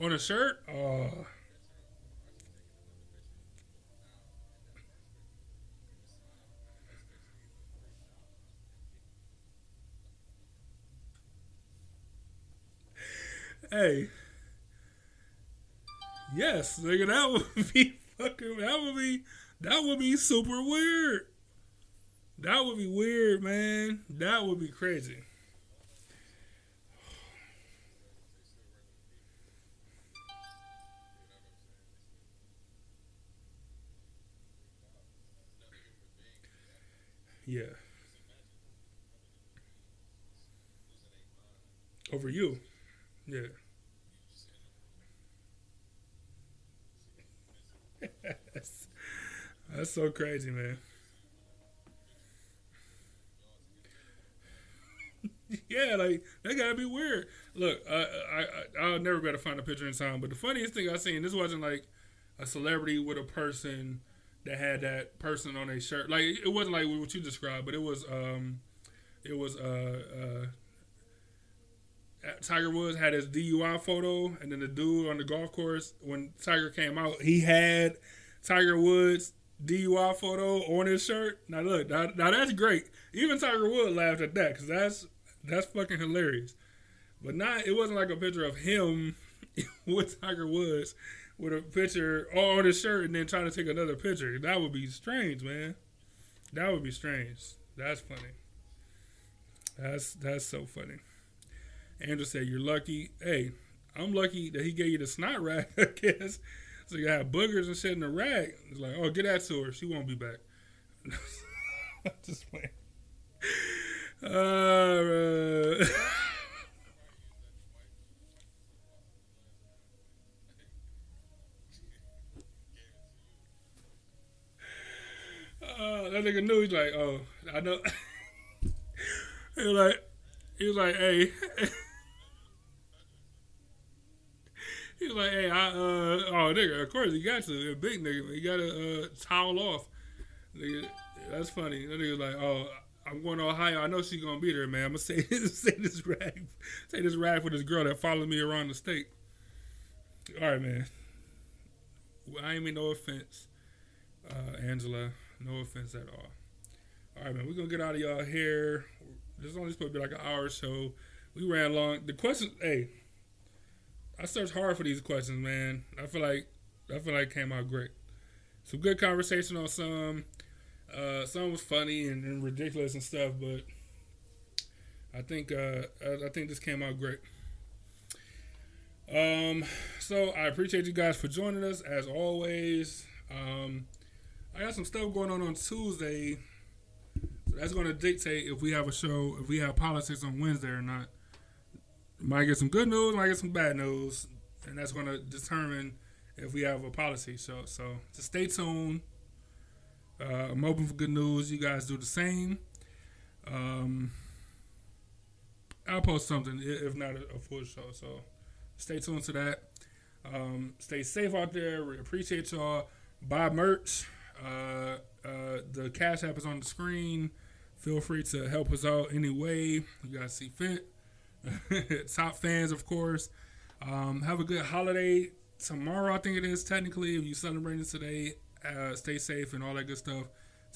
On a shirt? Oh. Hey. Yes, nigga, that would be fucking that would be that would be super weird. That would be weird, man. That would be crazy. Yeah. Over you. Yeah. that's, so crazy, man. yeah, like that gotta be weird. Look, I, I, I'll never be able to find a picture in time, but the funniest thing I seen, this wasn't like a celebrity with a person that had that person on a shirt. Like it wasn't like what you described, but it was um, it was uh, uh, Tiger Woods had his DUI photo, and then the dude on the golf course when Tiger came out, he had Tiger Woods DUI photo on his shirt. Now look, now, now that's great. Even Tiger Woods laughed at that because that's that's fucking hilarious. But not it wasn't like a picture of him with Tiger Woods with a picture on his shirt and then trying to take another picture. That would be strange, man. That would be strange. That's funny. That's that's so funny. Andrew said, "You're lucky." Hey, I'm lucky that he gave you the snot rag. I guess so. You have boogers and shit in the rag. It's like, oh, get that to her. She won't be back. Just playing. Uh, uh, that nigga knew. He's like, oh, I know. he was like, he was like, hey. he was like, hey, I, uh, oh, nigga, of course he got to. A big nigga, he got to uh, towel off. Nigga, that's funny. That nigga was like, oh, I'm going to Ohio. I know she's gonna be there, man. I'm gonna say say this rag, say this rag for this girl that followed me around the state. All right, man. I ain't mean no offense, uh, Angela. No offense at all. All right, man. We're gonna get out of y'all here. This is only supposed to be like an hour show. We ran long. The questions, hey, I searched hard for these questions, man. I feel like I feel like it came out great. Some good conversation on some. Uh, some was funny and, and, ridiculous and stuff, but I think uh, I, I, think this came out great. Um, so I appreciate you guys for joining us as always. Um, I got some stuff going on on Tuesday. So that's going to dictate if we have a show, if we have politics on Wednesday or not. Might get some good news, might get some bad news, and that's going to determine if we have a policy. So, so just stay tuned. Uh, I'm open for good news. You guys do the same. Um, I'll post something if not a, a, full show. So stay tuned to that. Um, stay safe out there. We appreciate y'all. Buy merch. Uh, uh, the cash app is on the screen. Feel free to help us out any way you guys see fit. Top fans, of course. Um, have a good holiday tomorrow. I think it is technically. If you celebrating today, uh, stay safe and all that good stuff.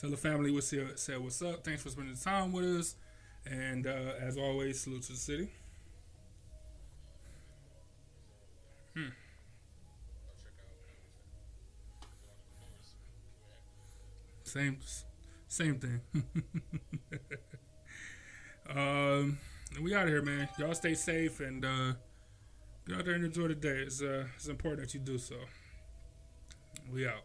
Tell the family we said, said what's up. Thanks for spending the time with us. And uh, as always, salute to the city. Hmm. Same, same thing. um, we out of here, man. Y'all stay safe and uh, go out there and enjoy the day. It's uh, it's important that you do so. We out.